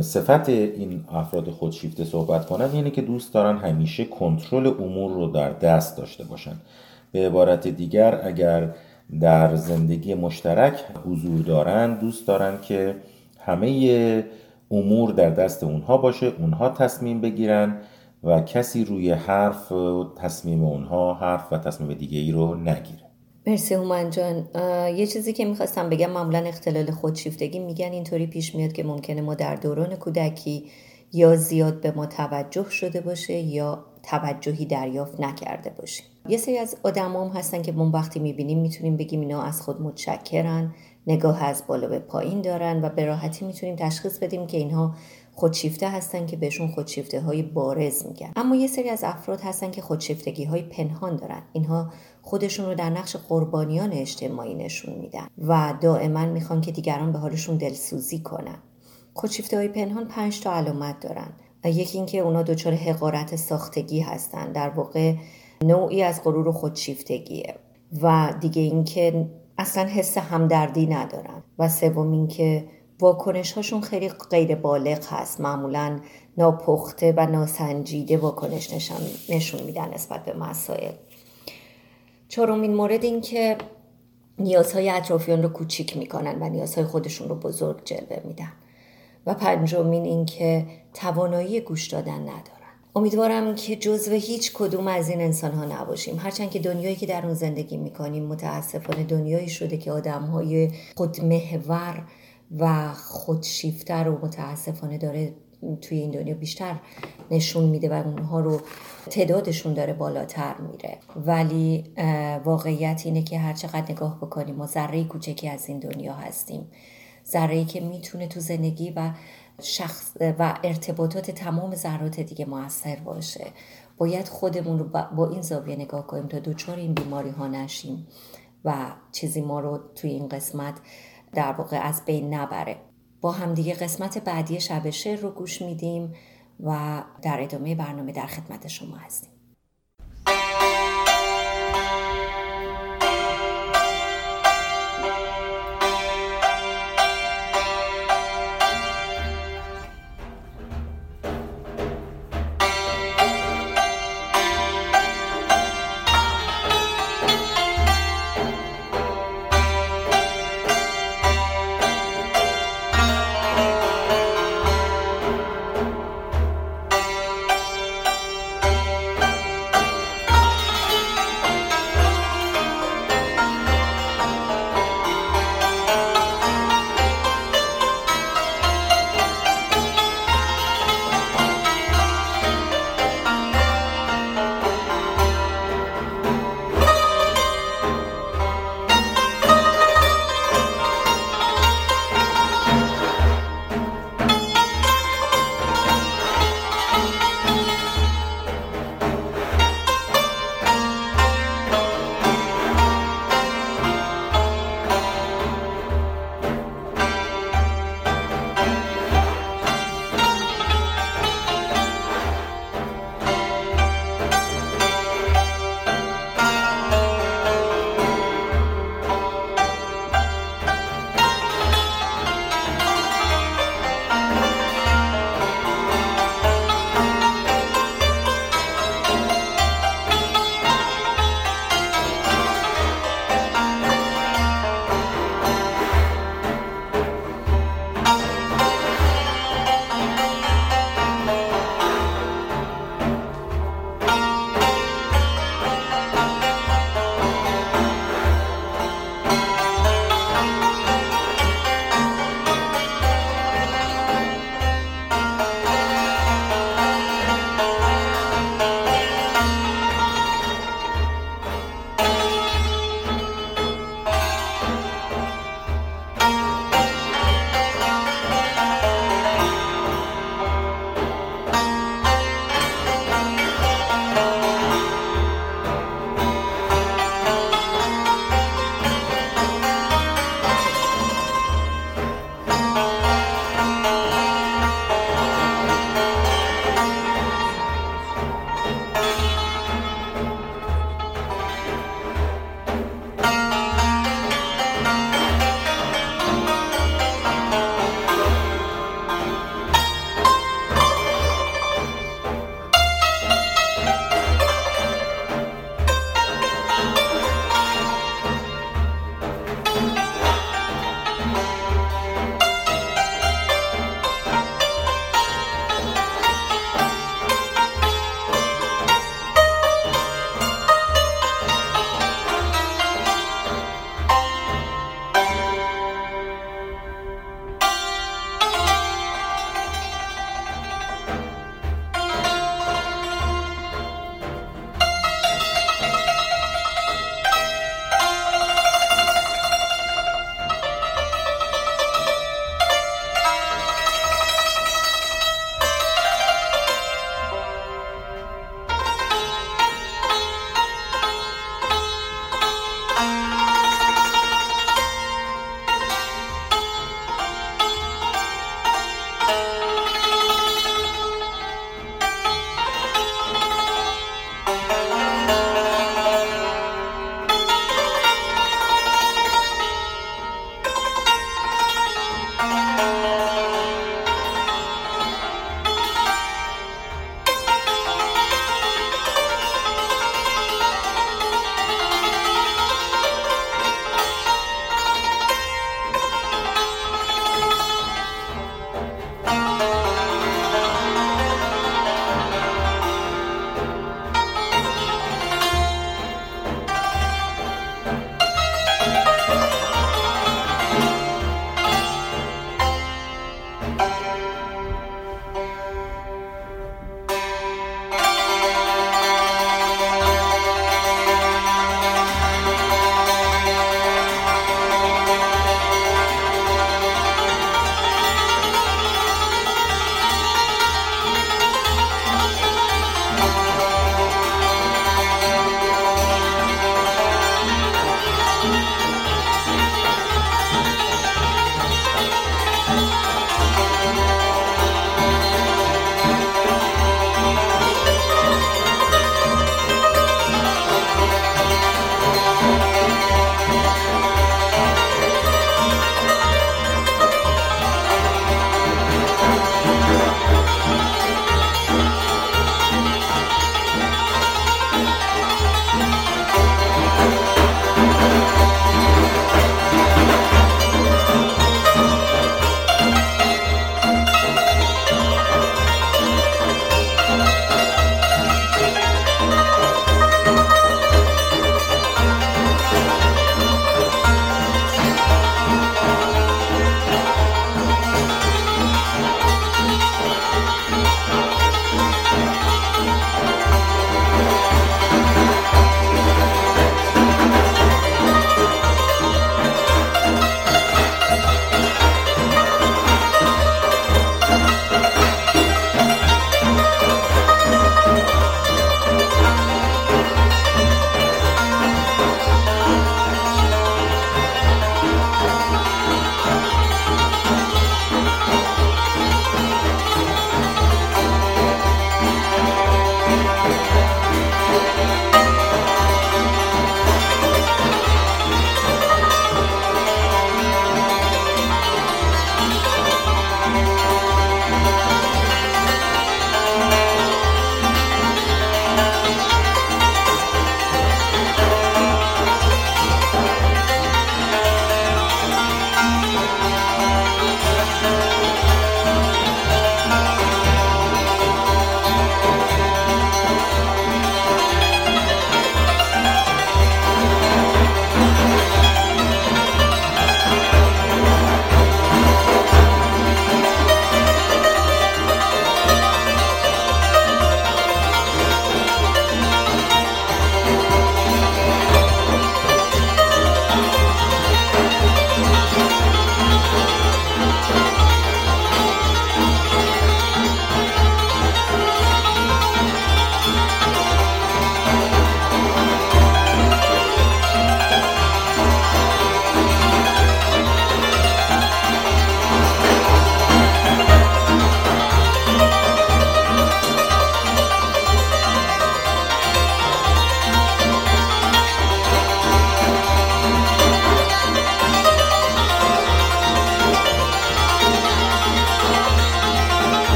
صفت این افراد خودشیفته صحبت کنن اینه که دوست دارن همیشه کنترل امور رو در دست داشته باشن. به عبارت دیگر اگر در زندگی مشترک حضور دارن دوست دارن که همه امور در دست اونها باشه اونها تصمیم بگیرن و کسی روی حرف تصمیم اونها حرف و تصمیم دیگه ای رو نگیره. مرسی هومن جان. یه چیزی که می‌خواستم بگم معمولا اختلال خودشیفتگی میگن. اینطوری پیش میاد که ممکنه ما در دوران کودکی یا زیاد به ما توجه شده باشه یا توجهی دریافت نکرده باشیم. یه سری از آدم هم هستن که ما وقتی می‌بینیم می‌تونیم بگیم اینا از خود متشکرن نگاه از بالا به پایین دارن و به راحتی می‌تونیم تشخیص بدیم که اینها خودشیفته هستن که بهشون خودشیفته های بارز میگن. اما یه سری از افراد هستن که خودشیفتگی های پنهان دارن. اینها خودشون رو در نقش قربانیان اجتماعی نشون میدن و دائما می‌خوان که دیگران به حالشون دلسوزی کنن. خودشیفته های پنهان پنج تا علامت دارن. یکی اینکه اونا دچار حقارت ساختگی هستن. در واقع نوعی از غرور خودشیفتگیه. و دیگه اینکه اصلا حس همدردی ندارن. و سوم اینکه واکنش هاشون خیلی غیر بالغ هست. معمولا ناپخته و ناسنجیده واکنش نشون, میدن نسبت به مسائل. چهارمین مورد این که نیازهای اطرافیان رو کوچیک می‌کنن و نیازهای خودشون رو بزرگ جلوه میدن. و پنجمین این که توانایی گوش دادن ندارن. امیدوارم که جزو هیچ کدوم از این انسان ها نباشیم. هرچند که دنیایی که در اون زندگی می‌کنیم متاسفانه دنیایی شده که آدم های خودمحور و خودشیفته رو متاسفانه داره توی این دنیا بیشتر نشون میده و اونها رو تعدادشون داره بالاتر میره. ولی واقعیت اینه که هر چقدر نگاه بکنیم ما ذره کوچکی از این دنیا هستیم. ذره که می‌تونه تو زندگی و شخص و ارتباطات تمام ذرات دیگه موثر باشه. باید خودمون رو با این زاویه نگاه کنیم تا دوچار این بیماری ها نشیم و چیزی ما رو توی این قسمت در واقع از بین نبره. با همدیگه قسمت بعدی شب شعر رو گوش میدیم و در ادامه برنامه در خدمت شما هستیم.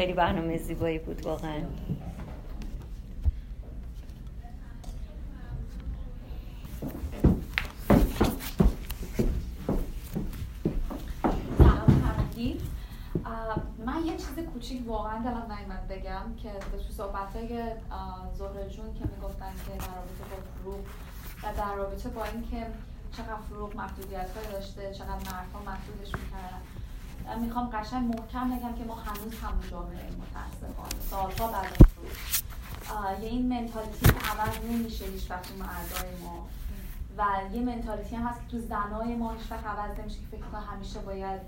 خیلی برنامه زیبایی بود واقعا. من یه چیز کوچیک واقعا دلم نیومد بگم که تو صحبت های زهره جون که می‌گفتن که در رابطه با فروغ و در رابطه با اینکه چقدر فروغ محدودیت داشته چقدر مردها محدودش می‌کردن. می‌خوام قشنگ محکم بگم که ما هنوز همون جامعه متاسفانه. سالها بعد از یه این منتالیتی که عوض نمیشه هیچ وقت مردای ما. و یه منتالیتی هم هست که تو زنای ما هیچ وقت عوض نمیشه که فکر کنم همیشه باید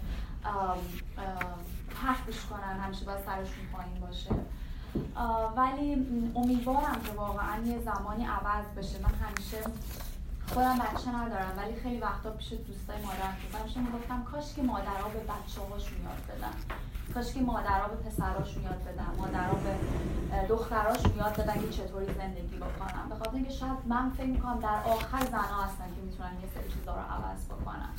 حرفش کنن همیشه باید سرشون پایین باشه. ولی امیدوارم که واقعا یه زمانی عوض بشه. من همیشه خودم بچه ندارم ولی خیلی وقتا پیش دوستای مادرم که می‌گفتم کاش که مادرها به بچه هاشون یاد بدن. کاش که مادرها به پسراشون یاد بدن مادرها به دختراشون یاد بدن که چطوری زندگی بکنن. به خاطر اینکه شاید من فکر می‌کنم در آخر زنها هستن که می‌تونن یه سری چیزا رو عوض بکنن.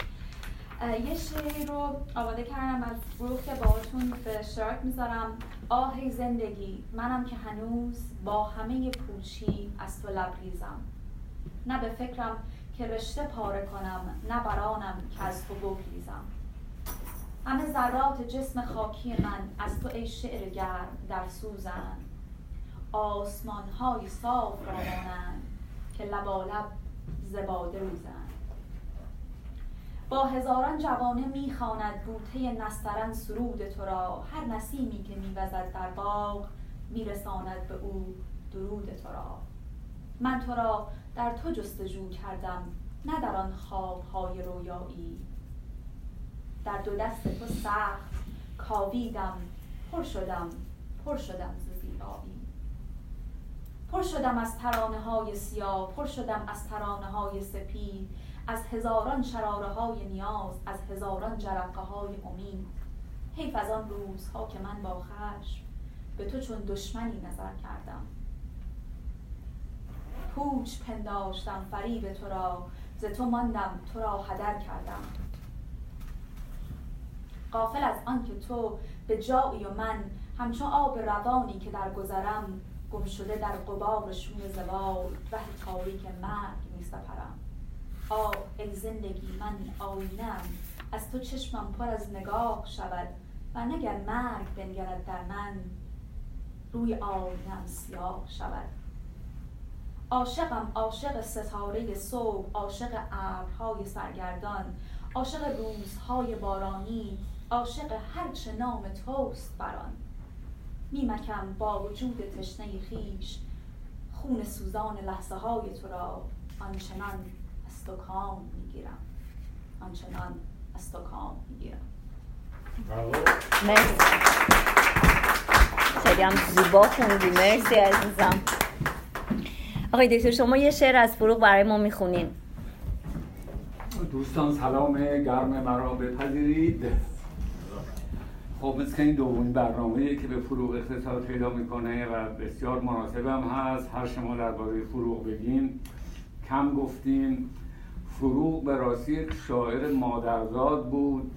یه شعری رو آماده کردم از فروغ که باهاتون به اشتراک می‌ذارم. آهی زندگی منم که هنوز با همه پوچی از تو لبریزم. نه به فکرم که رشته پاره کنم نه برانم که از تو بگریزم. همه ذرات جسم خاکی من از تو ای شعر گرم در سوزن. آسمان های صاف را که لبالب زباده روزن با هزاران جوانه می‌خواند بوته نسترن سرود تو را. هر نسیمی که میوزد در باغ میرساند به او درود تو را. من تو را در تو جستجو کردم نه در آن خوابهای رویایی. در دو دست تو سخت کاویدم پر شدم پر شدم ز زیبایی. پر شدم از ترانه های سیاه پر شدم از ترانه های سپید از هزاران شراره های نیاز از هزاران جرقه های امید. حیف از آن روزها که من با خشم به تو چون دشمنی نظر کردم. پوچ پنداشتم فریب تو را ز تو ماندم تو را هدر کردم. قافل از آنکه تو به جایی و من همچون آب روانی که در گذرم گم شده در قبار شوم زوال ره تاریک مرگ می سپرم. آه ای زندگی من آینم از تو چشمم پر از نگاه شود و نگر مرگ بنگرد در من روی آینم سیاه شود. عاشقم عاشق ستاره صبح عاشق ابرهای سرگردان عاشق روزهای بارانی عاشق هرچه نام توست بران. میمکم با وجود تشنه خیش خون سوزان لحظه های تو را آنچنان از تو کام می‌گیرم. آنچنان از تو کام می‌گیرم. مرسی. خیلی هم زیبا خوندی مرسی عزیزم. آقای دکتر شما یه شعر از فروغ برای ما می‌خونین. دوستان سلام گرم مرا بپذیرید. خب مثل این دومین برنامه که به فروغ اختصاص پیدا می‌کنه و بسیار مناسبم هست هر شما درباره فروغ بگیم کم گفتیم فروغ به راستی شاعر مادرزاد بود.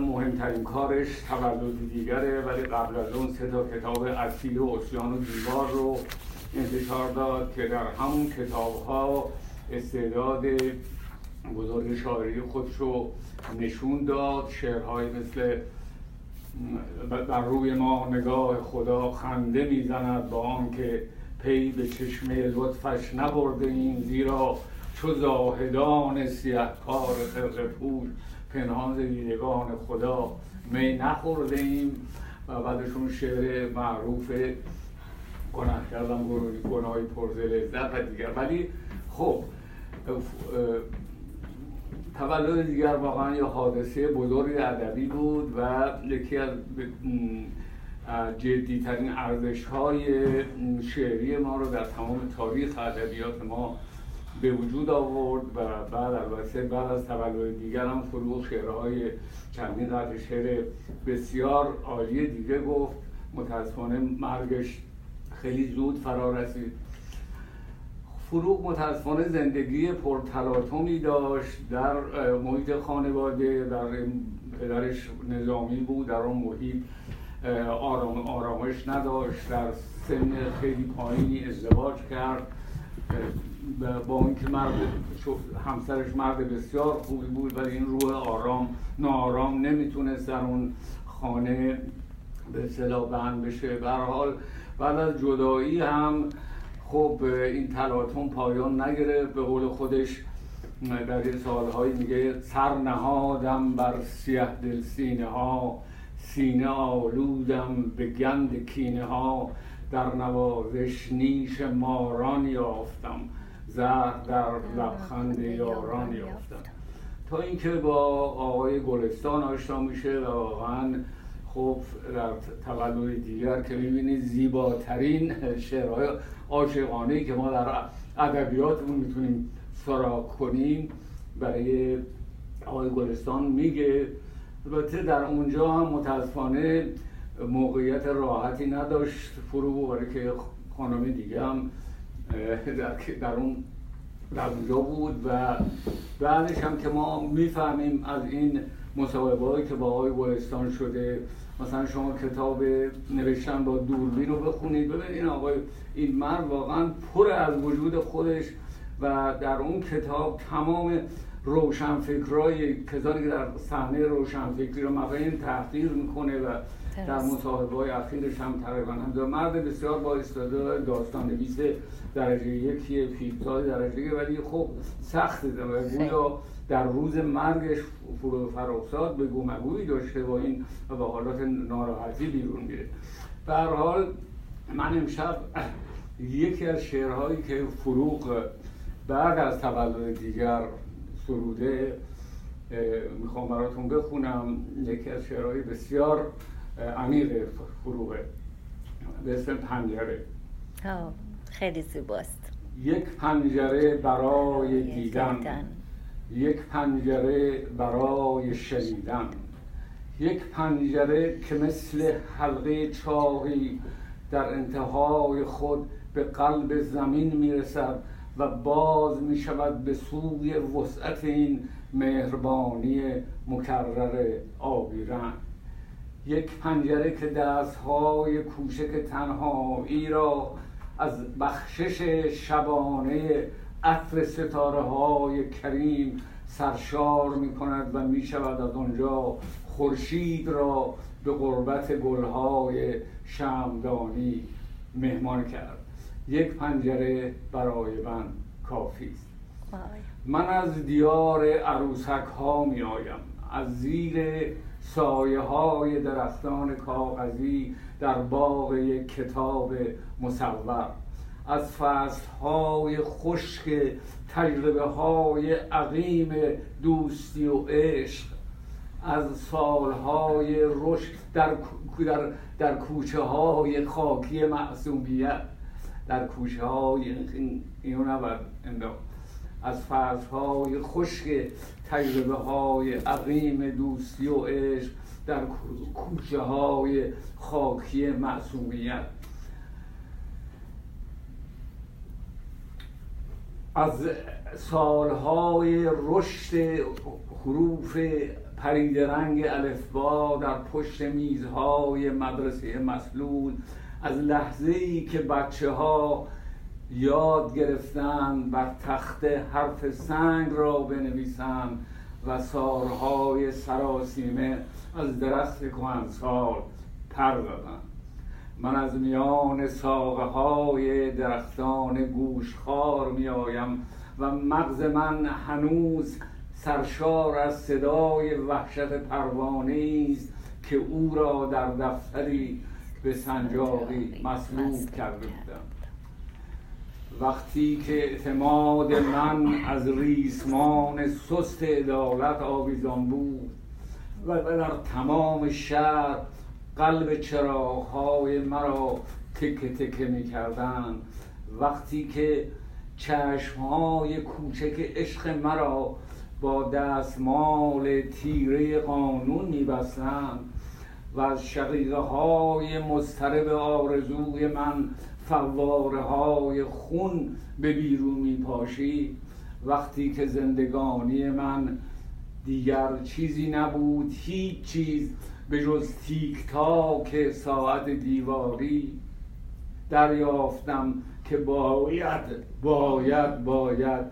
مهمترین کارش تولد دیگره ولی قبل از اون سه تا کتاب اصیل و اسیان و دیوار رو انتشار داد که در همون کتاب ها استعداد بزرگ شاعری خودش رو نشون داد. شعرهایی مثل بر روی ما نگاه خدا خنده می‌زند با آنکه پی به چشمه لطفش نبرده این زیرا چو زاهدان سیه کار خرق پول پنهان دیدگان خدا می نخورده ایم. و بعدشون شعر معروف گناه کردم گناهی پرز لذت و دیگر. ولی خب تولد دیگر واقعا یه حادثه بزرگ ادبی بود و یکی از جدیترین ارزش های شعری ما رو در تمام تاریخ ادبیات ما به وجود آورد و بعد البته بعد از تولد دیگر هم فروغ شعرهای چندین قطع شعر بسیار عالی دیگه گفت. متاسفانه مرگش خیلی زود فرا رسید. فروغ متاسفانه زندگی پرتلاطمی داشت در محیط خانواده در پدرش نظامی بود در اون محیط آرام آرامش نداشت در سن خیلی پایینی ازدواج کرد با اینکه مرد همسرش مرد بسیار خوبی بود ولی این روح آرام نارام نمی‌تونست در اون خانه به اصطلاح بند بشه. به حال بعد از جدایی هم خب این تلاطم پایان نگرفت. به قول خودش در این سالهایی میگه سر نهادم بر سیه دل سینه ها. سینه آلودم به گند کینه ها. در نوازش نیش ماران یافتم. زر در لبخند یاران یافتم. تا اینکه با آقای گلستان آشنا میشه و واقعا خب در تولد دیگر که می‌بینید زیباترین شعرهای عاشقانه که ما در ادبیاتمون می‌تونیم سراغ کنیم برای آقای گلستان میگه. البته در اونجا هم متاسفانه موقعیت راحتی نداشت فرو برای که خانم دیگه هم در, اون در اونجا بود و بعدش هم که ما می‌فهمیم از این مصاحبه که با آقای گلستان شده مثلا شما کتاب نوشتن با دوربین رو بخونید. ببینید این آقای این مرد واقعا پر از وجود خودش و در اون کتاب تمام روشنفکرای کسانی که در صحنه روشنفکری رو مقایم تحقیر می‌کنه و در مصاحبه های اخیرش هم تقریبا هم مرد بسیار با استعداد داستان نویس درجه یکی پیپتای درجه ولی خب سخت و گویا در روز مرگش فرو فراساد به گومگویی داشته با این و با حالات ناراحتی بیرون میره. به حال من امشب یکی از شعرهایی که فروغ بعد از تولد دیگر سروده می‌خوام براتون بخونم. یکی از شعرهای بسیار عمیق فروغه به اسم پنجره. خیلی زیباست. یک پنجره برای دیدن. یک پنجره برای شنیدن یک پنجره که مثل حلقه چاهی در انتهای خود به قلب زمین می‌رسد و باز می شود به سوی وسعت این مهربانی مکرر آبی یک پنجره که دستهای کوچک تنهایی را از بخشش شبانه عطر ستاره های کریم سرشار می کند و می شود از آنجا خورشید را به قربت گلهای شمدانی مهمان کرد. یک پنجره برای من کافی است. من از دیار عروسک ها می آیم از زیر سایه های درختان کاغذی در باغ یک کتاب مصور. از فصل های خشک تجربه های عقیم دوستی و عشق. از سالهای رشد در, در, در کوچه های خاکی معصومیت. در کوچه های اینو از فصل های خشک تجربه های عقیم دوستی و عشق در کوچه های خاکی معصومیت. از سالهای رشد حروف پرید رنگ الفبا در پشت میزهای مدرسه مسلول از لحظه ای که بچه ها یاد گرفتن بر تخت حرف سنگ را بنویسند و سارهای سراسیمه از درخت کهنسال پر دادند من از میان ساقه های درختان گوشخار می آیم و مغز من هنوز سرشار از صدای وحشت پروانه است که او را در دفتری به سنجاقی مسلوب کرده بودم. وقتی که اعتماد من از ریسمان سست عدالت آویزان بود و در تمام شهر قلب چراغهای مرا تکه تکه می کردن وقتی که چشمهای کوچک عشق مرا با دستمال تیره قانون می و از شقیقه های مضطرب آرزوی من فواره های خون به بیرون می پاشی وقتی که زندگانی من دیگر چیزی نبود هیچ چیز به جز تیک تاک ساعت دیواری دریافتم که باید باید باید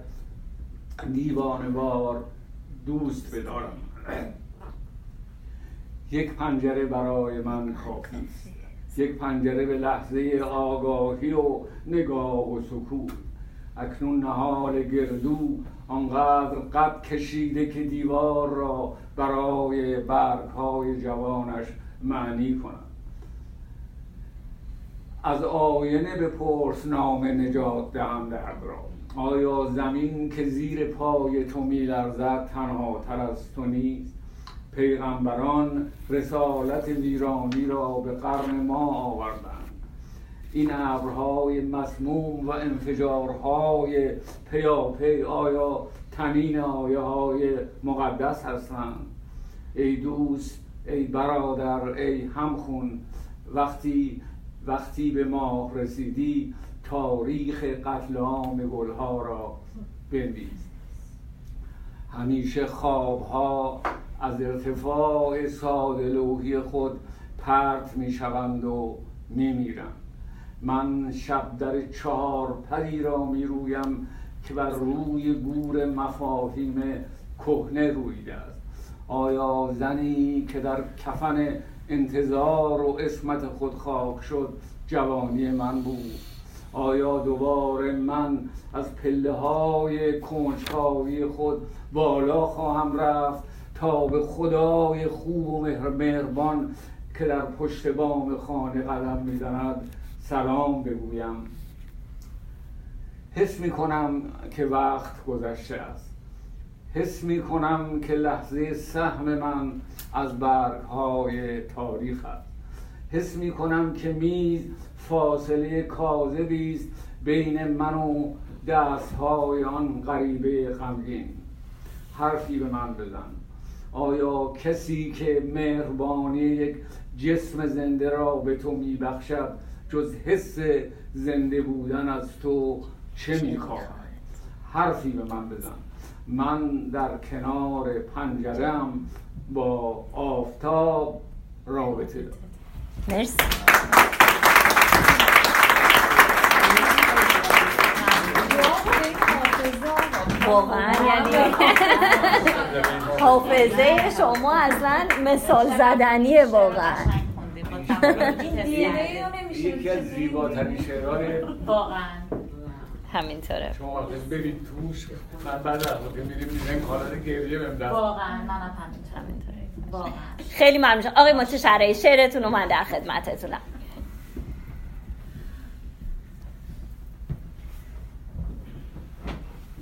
دیوانوار دوست بدارم. یک پنجره برای من کافی یک پنجره به لحظه آگاهی و نگاه و سکوت. اکنون نهال گردو آنقدر قد کشیده که دیوار را برای برگهای جوانش معنی کند. از آینه به پرس نام نجات دهم درد را. آیا زمین که زیر پای تو میلرزد تنها تر از تو نیست؟ پیغمبران رسالت ویرانی را به قرن ما آوردند. این ابرهای مسموم و انفجارهای پیاپی آیا تنین آیه های مقدس هستند. ای دوست ای برادر ای همخون وقتی وقتی به ما رسیدی تاریخ قتل عام گلها را بنویس. همیشه خوابها از ارتفاع ساده لوحی خود پرت می شوند و می میرند من شب در چهار پری را می رویم که بر روی گور مفاهیم کهنه رویده است. آیا زنی که در کفن انتظار و اسمت خود خاک شد جوانی من بود؟ آیا دوباره من از پله های کنجکاوی خود بالا خواهم رفت تا به خدای خوب و مهربان که در پشت بام خانه قدم می‌زند؟ سلام بگویم. حس می کنم که وقت گذشته است. حس می کنم که لحظه سهم من از برگهای تاریخ است. حس می کنم که میز فاصله کاذبی است بین من و دستهای آن غریبه غمگین. حرفی به من بزن. آیا کسی که مهربانی یک جسم زنده را به تو میبخشد جز حس زنده بودن از تو چه می‌خواهد؟ حرفی به من بزن. من در کنار پنجرم با آفتاب رابطه دارم. مرسی. واقعا یعنی حافظه شما اصلا مثال زدنیه واقعا. یکی از زیباترین شعرهای واقعا. همینطوره. شما ببین توش من بعد از که میریم میریم کارات گریه بهم دست. واقعا. منم همینطور همینطوره. واقعا. خیلی ممنون. آقای متشرعی شعرتون رو من در خدمتتونم.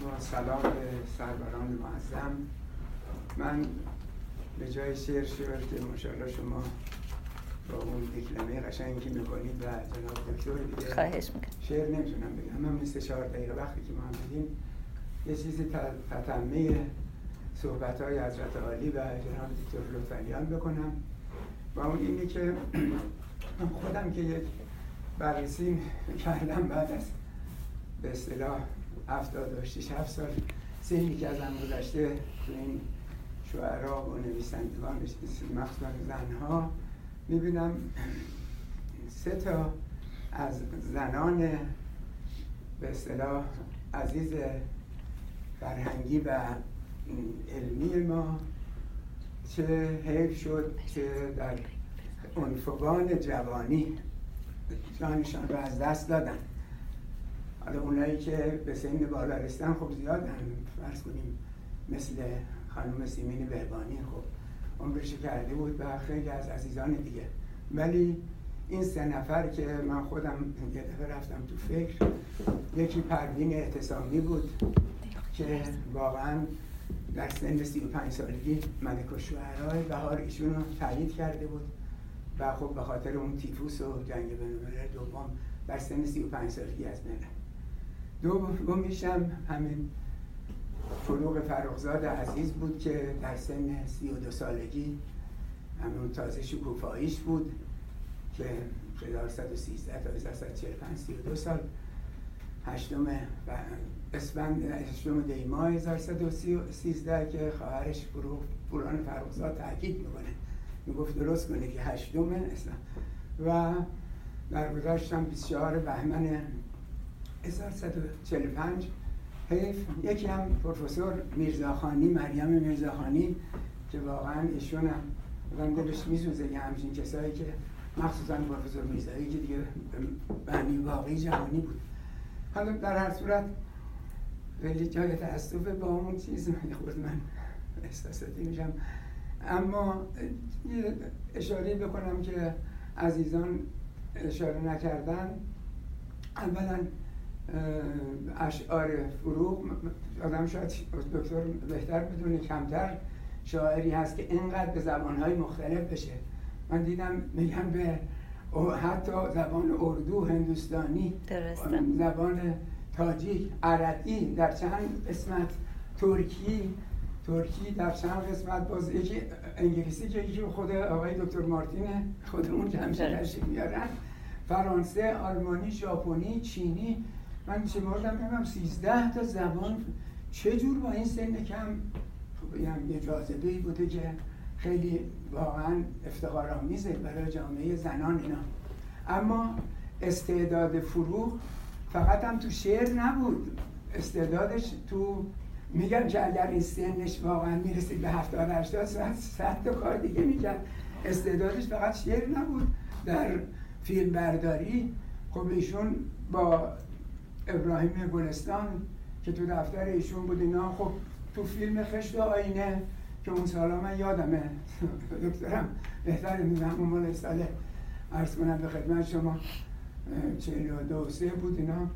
با سلام به سروران معظم. من به جای شعر شعر که ماشاءالله شما با اون دیکلمه قشنگی که می‌کنید و جناب دکتر دیگه خواهش می‌کنم. شعر نمی‌تونم بگم. من مثل چهار دقیقه وقتی که ما هم بدیم یه چیزی ت- تتمه صحبت های حضرت عالی و جناب دکتر لطفالیان بکنم. و اون اینه که خودم که یک بررسی کردم بعد از به اصطلاح هفتاد و هفت سال سنی که ازم گذشته تو این شعرا و نویسندگان مخصوصا زنها می‌بینم سه تا از زنان به اصطلاح عزیز فرهنگی و علمی ما چه حیف شد که در عنفوان جوانی جانشان رو از دست دادن. حالا اونایی که به سن بالا رسیدن خب زیادن. فرض کنیم مثل خانم سیمین بهبانی خب عمرش کرده بود و خیلی از عزیزان دیگه ولی این سه نفر که من خودم یه دفعه رفتم تو فکر یکی پروین اعتصامی بود که واقعا در سن 35 سالگی ملک الشعرای بهار ایشون رو تایید کرده بود و خب به خاطر اون تیفوس و جنگ بین‌الملل دوم در سن 35 سالگی از بین رفت. دومیشم همین فروغ فرخزاد عزیز بود که در سن 32 سالگی همون تازه شکوفاییش بود که 1113 تا 1145 32 سال. هشتم اسفند هشتم دی ماه 1113 که خواهرش پوران فرخزاد تاکید می‌کنه. می‌گفت درست کنه که هشتم اسفند. و در گذاشتم 24 بهمن 1145 حیف. یکی هم پروفسور میرزاخانی مریم میرزاخانی که واقعا ایشون هم دلش میسوزه یه همچین کسایی که مخصوصا پروفسور میرزایی که دیگه بنی واقعی جهانی بود. حالا در هر صورت خیلی جای تاسفه با اون چیز خود من احساساتی میشم اما اشاره بکنم که عزیزان اشاره نکردن. اولا اشعار فروغ آدم شاید دکتر بهتر بدونه کمتر. شاعری هست که اینقدر به زبانهای مختلف بشه. من دیدم میگن به حتی زبان اردو هندوستانی زبان تاجیک عربی در چند قسمت ترکی. ترکی در چند قسمت باز یکی انگلیسی که یکی خود آقای دکتر مارتینه خودمون که همیشه میارن. فرانسه آلمانی ژاپنی چینی. من شمردم بگم 13 تا زبان چه جور با این سن کم؟ خب یه جاذبه بوده که خیلی واقعا افتخارآمیزه برای جامعه زنان اینا. اما استعداد فروغ فقط هم تو شعر نبود. استعدادش تو میگم که اگر این سنش واقعا می‌رسید به 70 80 ساعت صد تا کار دیگه می‌کرد. استعدادش فقط شعر نبود. در فیلم برداری خب ایشون با ابراهیم گلستان که تو دفتر ایشون بود اینا خب تو فیلم خشت آینه که اون سالا من یادمه. دکترم بهتر می‌دونم اون مال سال عرض کنم به خدمت شما چهل و دو سه بود اینا.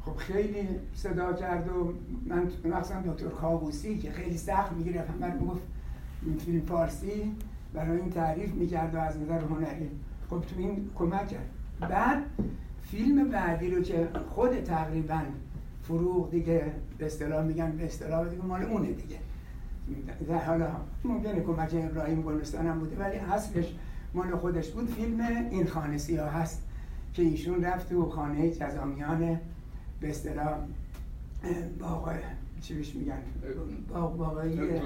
خب خیلی صدا کرد و من مخصوصا دکتر کابوسی که خیلی سخت می‌گرفت من گفت فیلم فارسی برای این تعریف می‌کرد و از نظر هنری. خب تو این کمک کرد. بعد فیلم بعدی رو که خود تقریبا فروغ دیگه به اصطلاح میگن به اصطلاح دیگه مال اونه دیگه. در حالا ممکنه کمک ابراهیم گلستان هم بوده ولی اصلش مال خودش بود. فیلم این خانه سیاه هست که ایشون رفت تو خانه جزامیان به اصطلاح باقای چی بهش میگن؟ باغ باقایی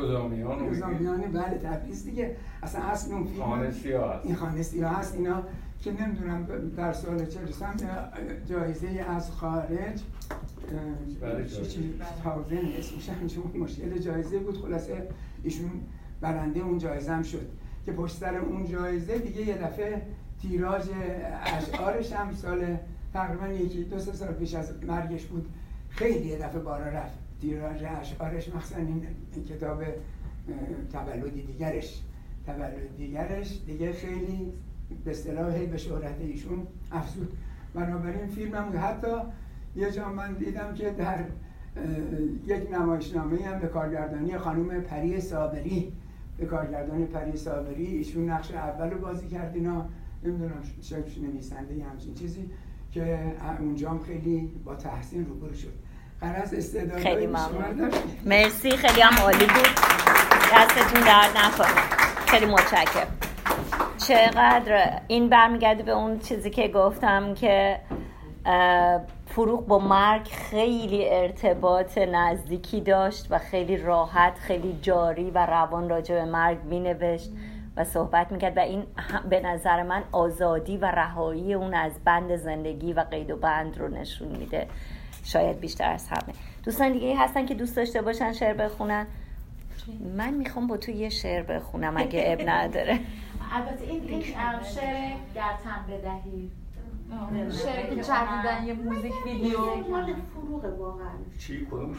گزامیان بله تبریز دیگه. اصلا اصل اون فیلم خانه سیاه هست. این خانه سیاه هست. اینا که نمی‌دونم در سال چه رسم جایزه از خارج بله تاوزن اسمش همچون مشکل جایزه بود. خلاصه ایشون برنده اون جایزه هم شد که پشت سر اون جایزه دیگه یه دفعه تیراژ اشعارش هم سال تقریبا یکی دو سه سال پیش از مرگش بود. خیلی یه دفعه بارا رفت. تیراژ اشعارش مخصوصا این, کتاب تولدی دیگرش. تولد دیگرش. دیگه خیلی به اصطلاح به شهرت ایشون افزود. بنابراین فیلم هم حتی یه جا من دیدم که در یک نمایشنامه هم به کارگردانی خانم پری صابری به کارگردانی پری صابری ایشون نقش اول رو بازی کرد اینا. نمی‌دونم شاید نویسنده یه همچین چیزی که اونجا هم خیلی با تحسین روبرو شد. قرص استعداد خیلی ممنون. مرسی. خیلی هم عالی بود. دستتون درد نکنه. خیلی متشکرم. چقدر این برمیگرده به اون چیزی که گفتم که فروغ با مرگ خیلی ارتباط نزدیکی داشت و خیلی راحت خیلی جاری و روان راجع به مرگ مینوشت و صحبت می‌کرد و این به نظر من آزادی و رهایی اون از بند زندگی و قید و بند رو نشون میده. شاید بیشتر از همه. دوستان دیگه هستن که دوست داشته باشن شعر بخونن؟ من می‌خوام با تو یه شعر بخونم اگه اب نداره. البته این این شعر گرتن بدهید شعر که جدیدن یه موزیک ویدیو. مال فروغ واقعا. چی؟ کدوم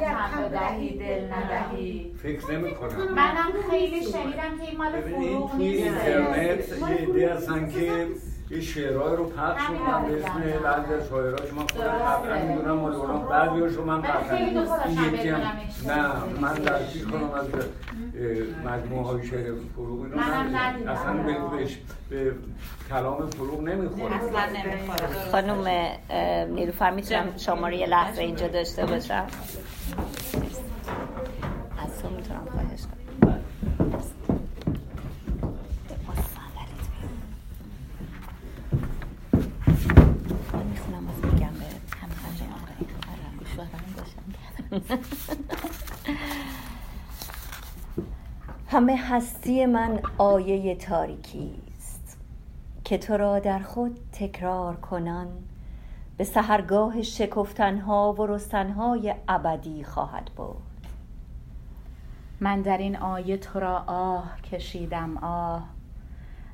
گرتن بدهی دل ندهی. فکر نمی کنم. منم خیلی شنیدم که این مال فروغ توی نیست. اینترنت یه ایده هستن که یه شعرهای رو پخش می‌کنم. به اسم بعضی از شاعرها من خودم قبلا می‌دونم مال اونا بعضی هاشو من قبلا داشتم یکی هم. نه من در چیز کنم از مجموعه های شعر فروغ اینو. اصلا به, بهش- به کلام فروغ نمی‌خوره. اصلا نمی‌خوره. خانم اه، نیلوفر می‌تونم شما رو یه لحظه اینجا داشته باشم؟ از تو می‌تونم خواهش کنم همه هستی من آیه تاریکی است که تو را در خود تکرار کنان به سهرگاه شکفتنها و رستنهای ابدی خواهد بود من در این آیه تو را آه کشیدم آه.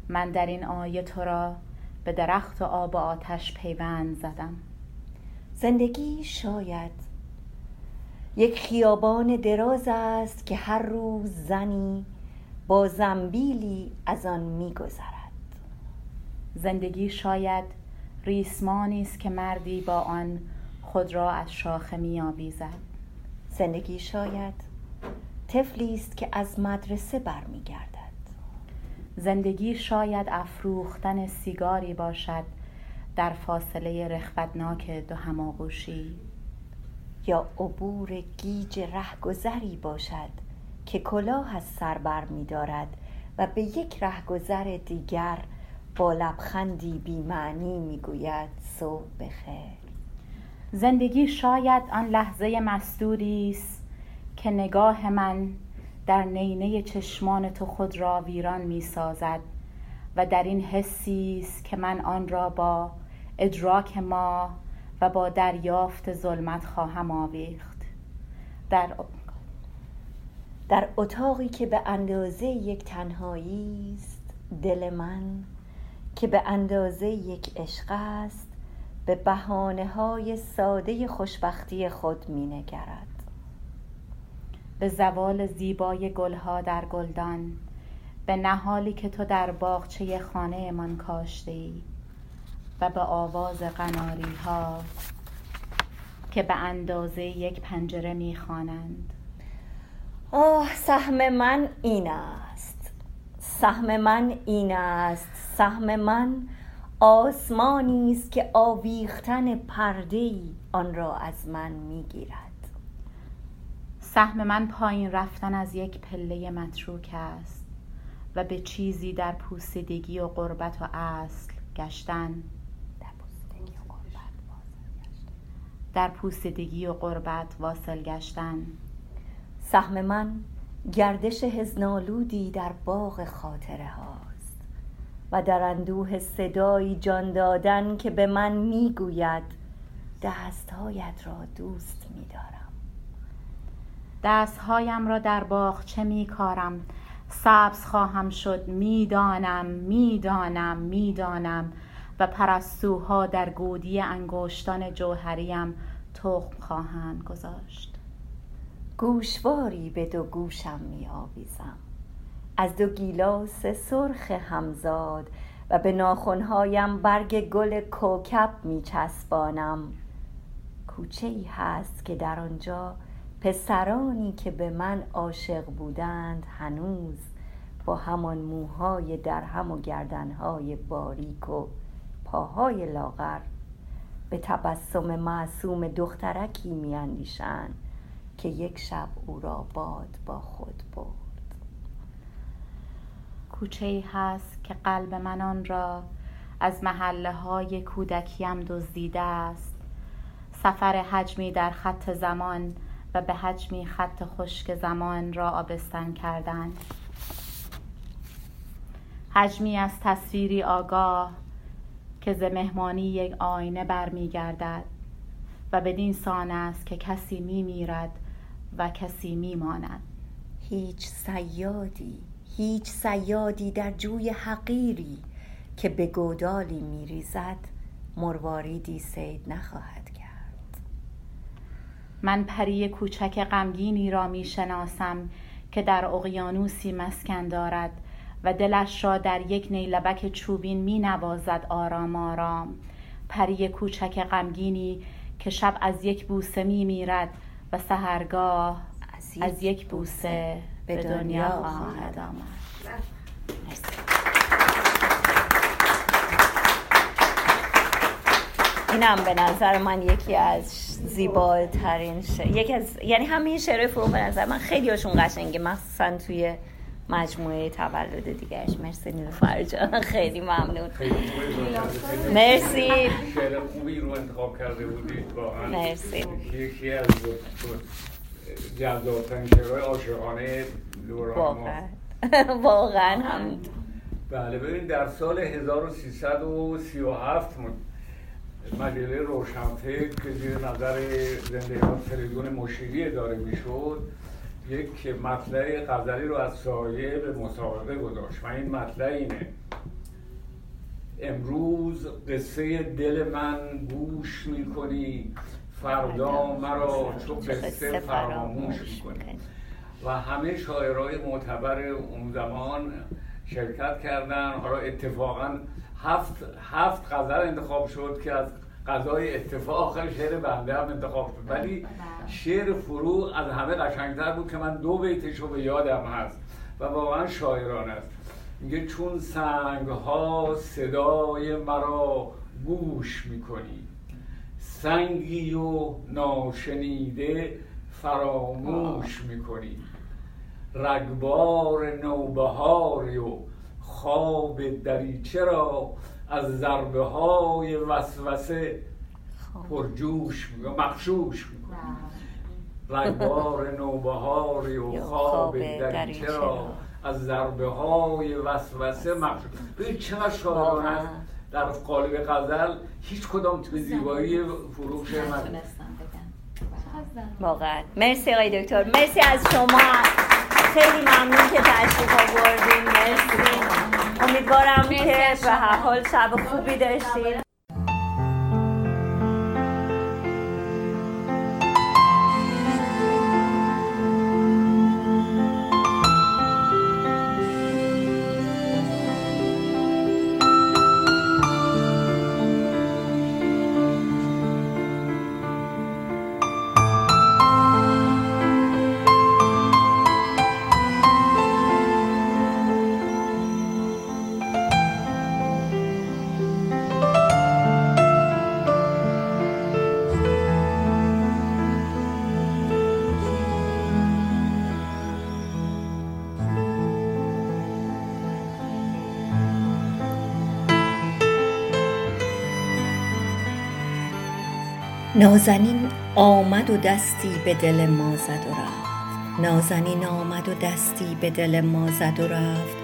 من در این آیه تو را به درخت و آب و آتش پیوند زدم. زندگی شاید یک خیابان دراز است که هر روز زنی با زنبیلی از آن میگذرد. زندگی شاید ریسمانی است که مردی با آن خود را از شاخه میآویزد. زندگی شاید طفلی است که از مدرسه برمیگردد. زندگی شاید افروختن سیگاری باشد در فاصله رخوتناک دو هماغوشی. یا عبور گیج رهگذری باشد که کلاه از سر بر می دارد و به یک رهگذر دیگر با لبخندی بیمعنی می گوید صبح بخیر. زندگی شاید آن لحظه مستوری است که نگاه من در نینه چشمان تو خود را ویران می سازد و در این حسی است که من آن را با ادراک ما و با دریافت ظلمت خواهم آویخت. در در اتاقی که به اندازه یک تنهایی است دل من که به اندازه یک عشق است به بهانه های ساده خوشبختی خود می نگرد به زوال زیبای گلها در گلدان به نهالی که تو در باغچه خانه من کاشته ای و به آواز قناری ها که به اندازه یک پنجره می‌خوانند. آه سهم من این است. سهم من این است. سهم من آسمانی است که آویختن پرده ای آن را از من می‌گیرد. سهم من پایین رفتن از یک پله متروک است و به چیزی در پوسیدگی و قربت و اصل گشتن. در پوسیدگی و قربت واصل گشتن. سهم من گردش هزنالودی در باغ خاطره هاست و در اندوه صدایی جان دادن که به من می‌گوید دستهایت را دوست میدارم. دستهایم را در باغچه میکارم؟ سبز خواهم شد می‌دانم می‌دانم می‌دانم و پرستوها در گودی انگشتان جوهریم. تخم خواهند گذاشت. گوشواری به دو گوشم می آویزم. از دو گیلاس سرخ همزاد و به ناخونهایم برگ گل کوکب می چسبانم. کوچه ای هست که در آنجا پسرانی که به من عاشق بودند هنوز با همان موهای درهم و گردنهای باریک و پاهای لاغر به تبسم معصوم دخترکی میاندیشند که یک شب او را باد با خود برد. کوچه ای هست که قلب من آن را از محله های کودکیم دزدیده است. سفر حجمی در خط زمان و به حجمی خط خشک زمان را آبستن کردن حجمی از تصویری آگاه که ز مهمانی یک آینه برمیگردد و بدین سان است که کسی می میرد و کسی می ماند هیچ سیادی هیچ سیادی در جوی حقیری که به گودالی می ریزد مرواریدی سید نخواهد کرد. من پری کوچک غمگینی را می شناسم که در اقیانوسی مسکن دارد و دلش را در یک نیلبک چوبین می نوازد آرام آرام. پری کوچک غمگینی که شب از یک بوسه می میرد و سهرگاه از یک, از یک بوسه به دنیا خواهد آمد. اینم به نظر من یکی از زیباترین شعر یکی از یعنی همه شعر فرو به نظر من خیلی هاشون قشنگه مخصوصا توی مجموعه تولد دیگرش مرسی نیلوفر جان. خیلی ممنون. مرسی. شعر خوبی رو انتخاب کرده بودید واقعا. مرسی. یکی از جذابترین شعرهای عاشقانه دوران واقعا. واقعا همین بله ببین در سال 1337 مجله روشنفکر که زیر نظر زندگان فریدون مشیری داره می‌شد یک مطلع غزلی رو از سایه به مسابقه گذاشت. و این مطلع اینه. امروز قصه دل من گوش می‌کنی فردا مرا چو قصه فراموش می‌کنی. و همه شاعرای معتبر اون زمان شرکت کردن. حالا اتفاقا هفت هفت غزل انتخاب شد که از غذای اتفاق شعر بنده هم انتخاب شد. ولی شعر فرو از همه قشنگتر بود که من دو بیتش رو به یادم هست و واقعا شاعران است. میگه چون سنگ ها صدای مرا گوش می‌کنی سنگی و ناشنیده فراموش می‌کنی. رگبار نوبهاری و خواب دریچه را از ضربه های وسوسه خب. پرجوش مخشوش می‌کنه. رگبار نوبهاری و خواب دریچه را از ضربه های وسوسه. مخشوش ببین چقدر شاعران در قالب غزل هیچ کدام تو زیبایی فروغ شعر واقعا. مرسی آقای دکتر. مرسی از شما. خیلی ممنون که تشریف آوردین. مرسی. امیدوارم که به هر حال شب خوبی داشتین. نازنین آمد و دستی به دل ما زد و رفت. نازنین آمد و دستی به دل ما زد و رفت.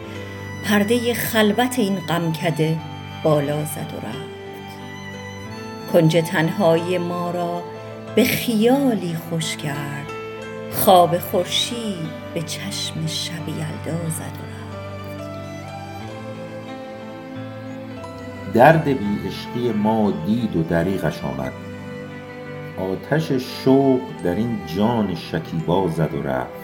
پرده خلوت این غمکده بالا زد و رفت. کنج تنهایی ما را به خیالی خوش کرد. خواب خورشید به چشم شب یلدا زد و رفت. درد بی عشقی ما دید و دریغش آمد. آتش شوق در این جان شکیبا زد و رفت.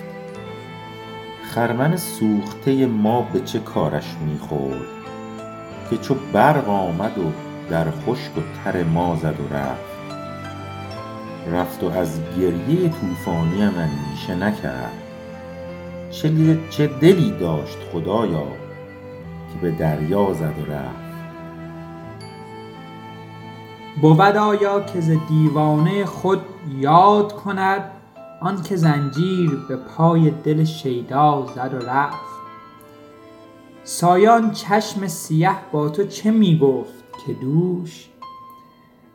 خرمن سوخته ما به چه کارش می‌خورد که چو برق آمد و در خشک و تر ما زد و رفت. رفت و از گریه طوفانی من اندیشه نکرد. چه دلی داشت خدایا که به دریا زد و رفت. بود آیا که ز دیوانه خود یاد کند آن که زنجیر به پای دل شیدا زد و رفت؟ سایان چشم سیه با تو چه می گفت که دوش؟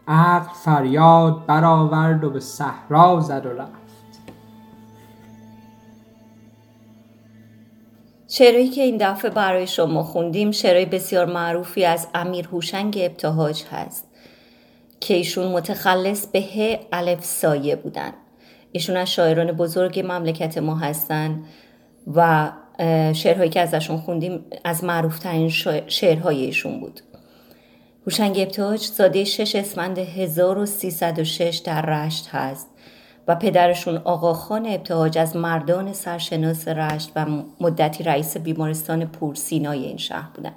عقل فریاد برآورد و به صحرا زد و رفت. شعرهایی که این دفعه برای شما خوندیم شعرهای بسیار معروفی از امیر هوشنگ ابتهاج هست. که ایشون متخلص به ه الف سایه بودن. ایشون از شاعران بزرگ مملکت ما هستن و شعرهایی که ازشون خوندیم از معروفترین شعرهای ایشون بود. هوشنگ ابتاج زاده شش اسفند 1306 در رشت هست و پدرشون آقاخان ابتهاج از مردان سرشناس رشت و مدتی رئیس بیمارستان پورسینای این شهر بودن.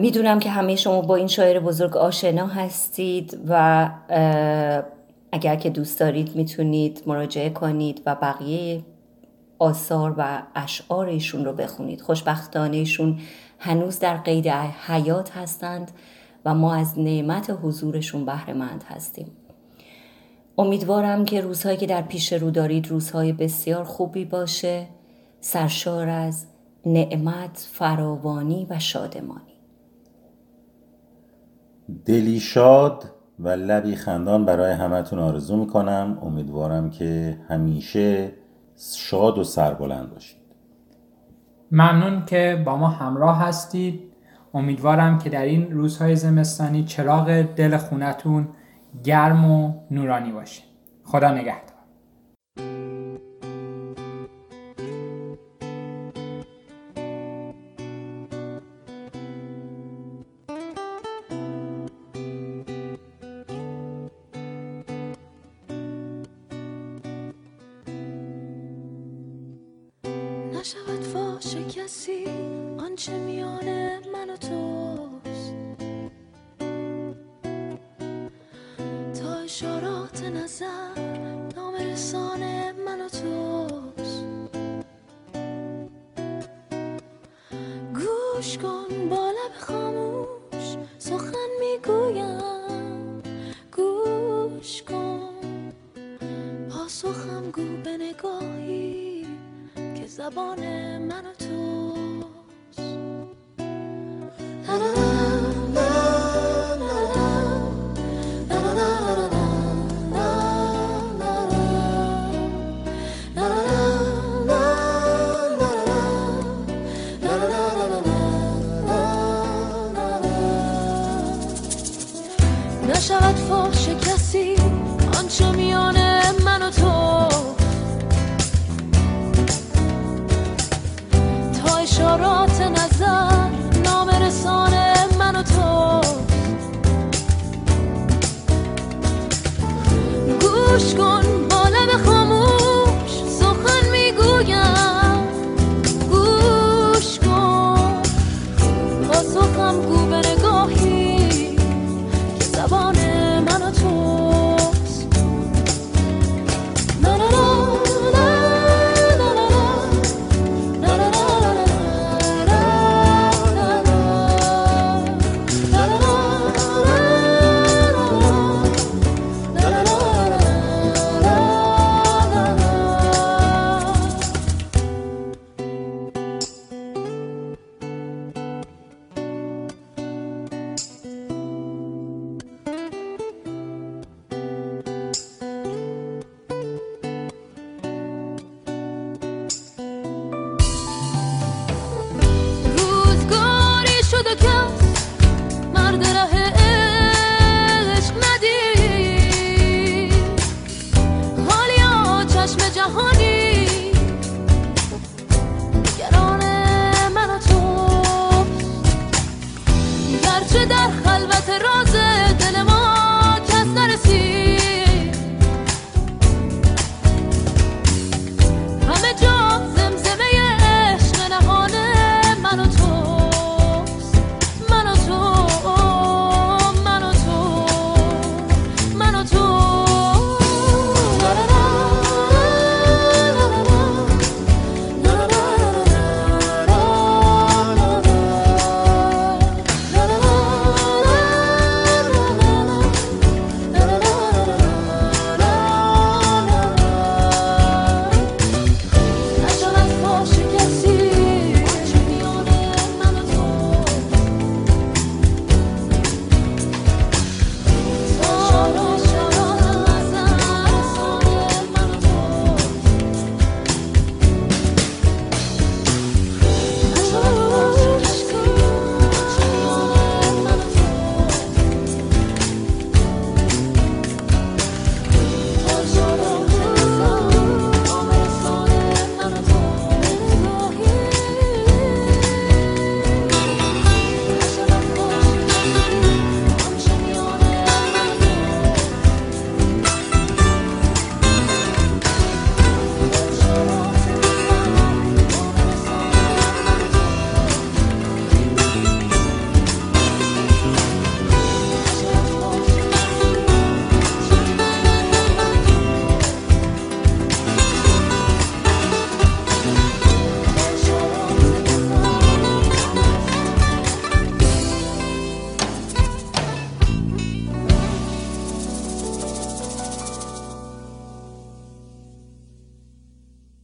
می‌دونم که همه شما با این شاعر بزرگ آشنا هستید و اگر که دوست دارید می‌تونید مراجعه کنید و بقیه آثار و اشعار ایشون رو بخونید. خوشبختانه ایشون هنوز در قید حیات هستند و ما از نعمت حضورشون بهره مند هستیم. امیدوارم که روزهایی که در پیش رو دارید روزهای بسیار خوبی باشه سرشار از نعمت فراوانی و شادمانی. دلی شاد و لبی خندان برای همتون آرزو می‌کنم. امیدوارم که همیشه شاد و سربلند باشید. ممنون که با ما همراه هستید. امیدوارم که در این روزهای زمستانی چراغ دل خونتون گرم و نورانی باشه. خدا نگهدار.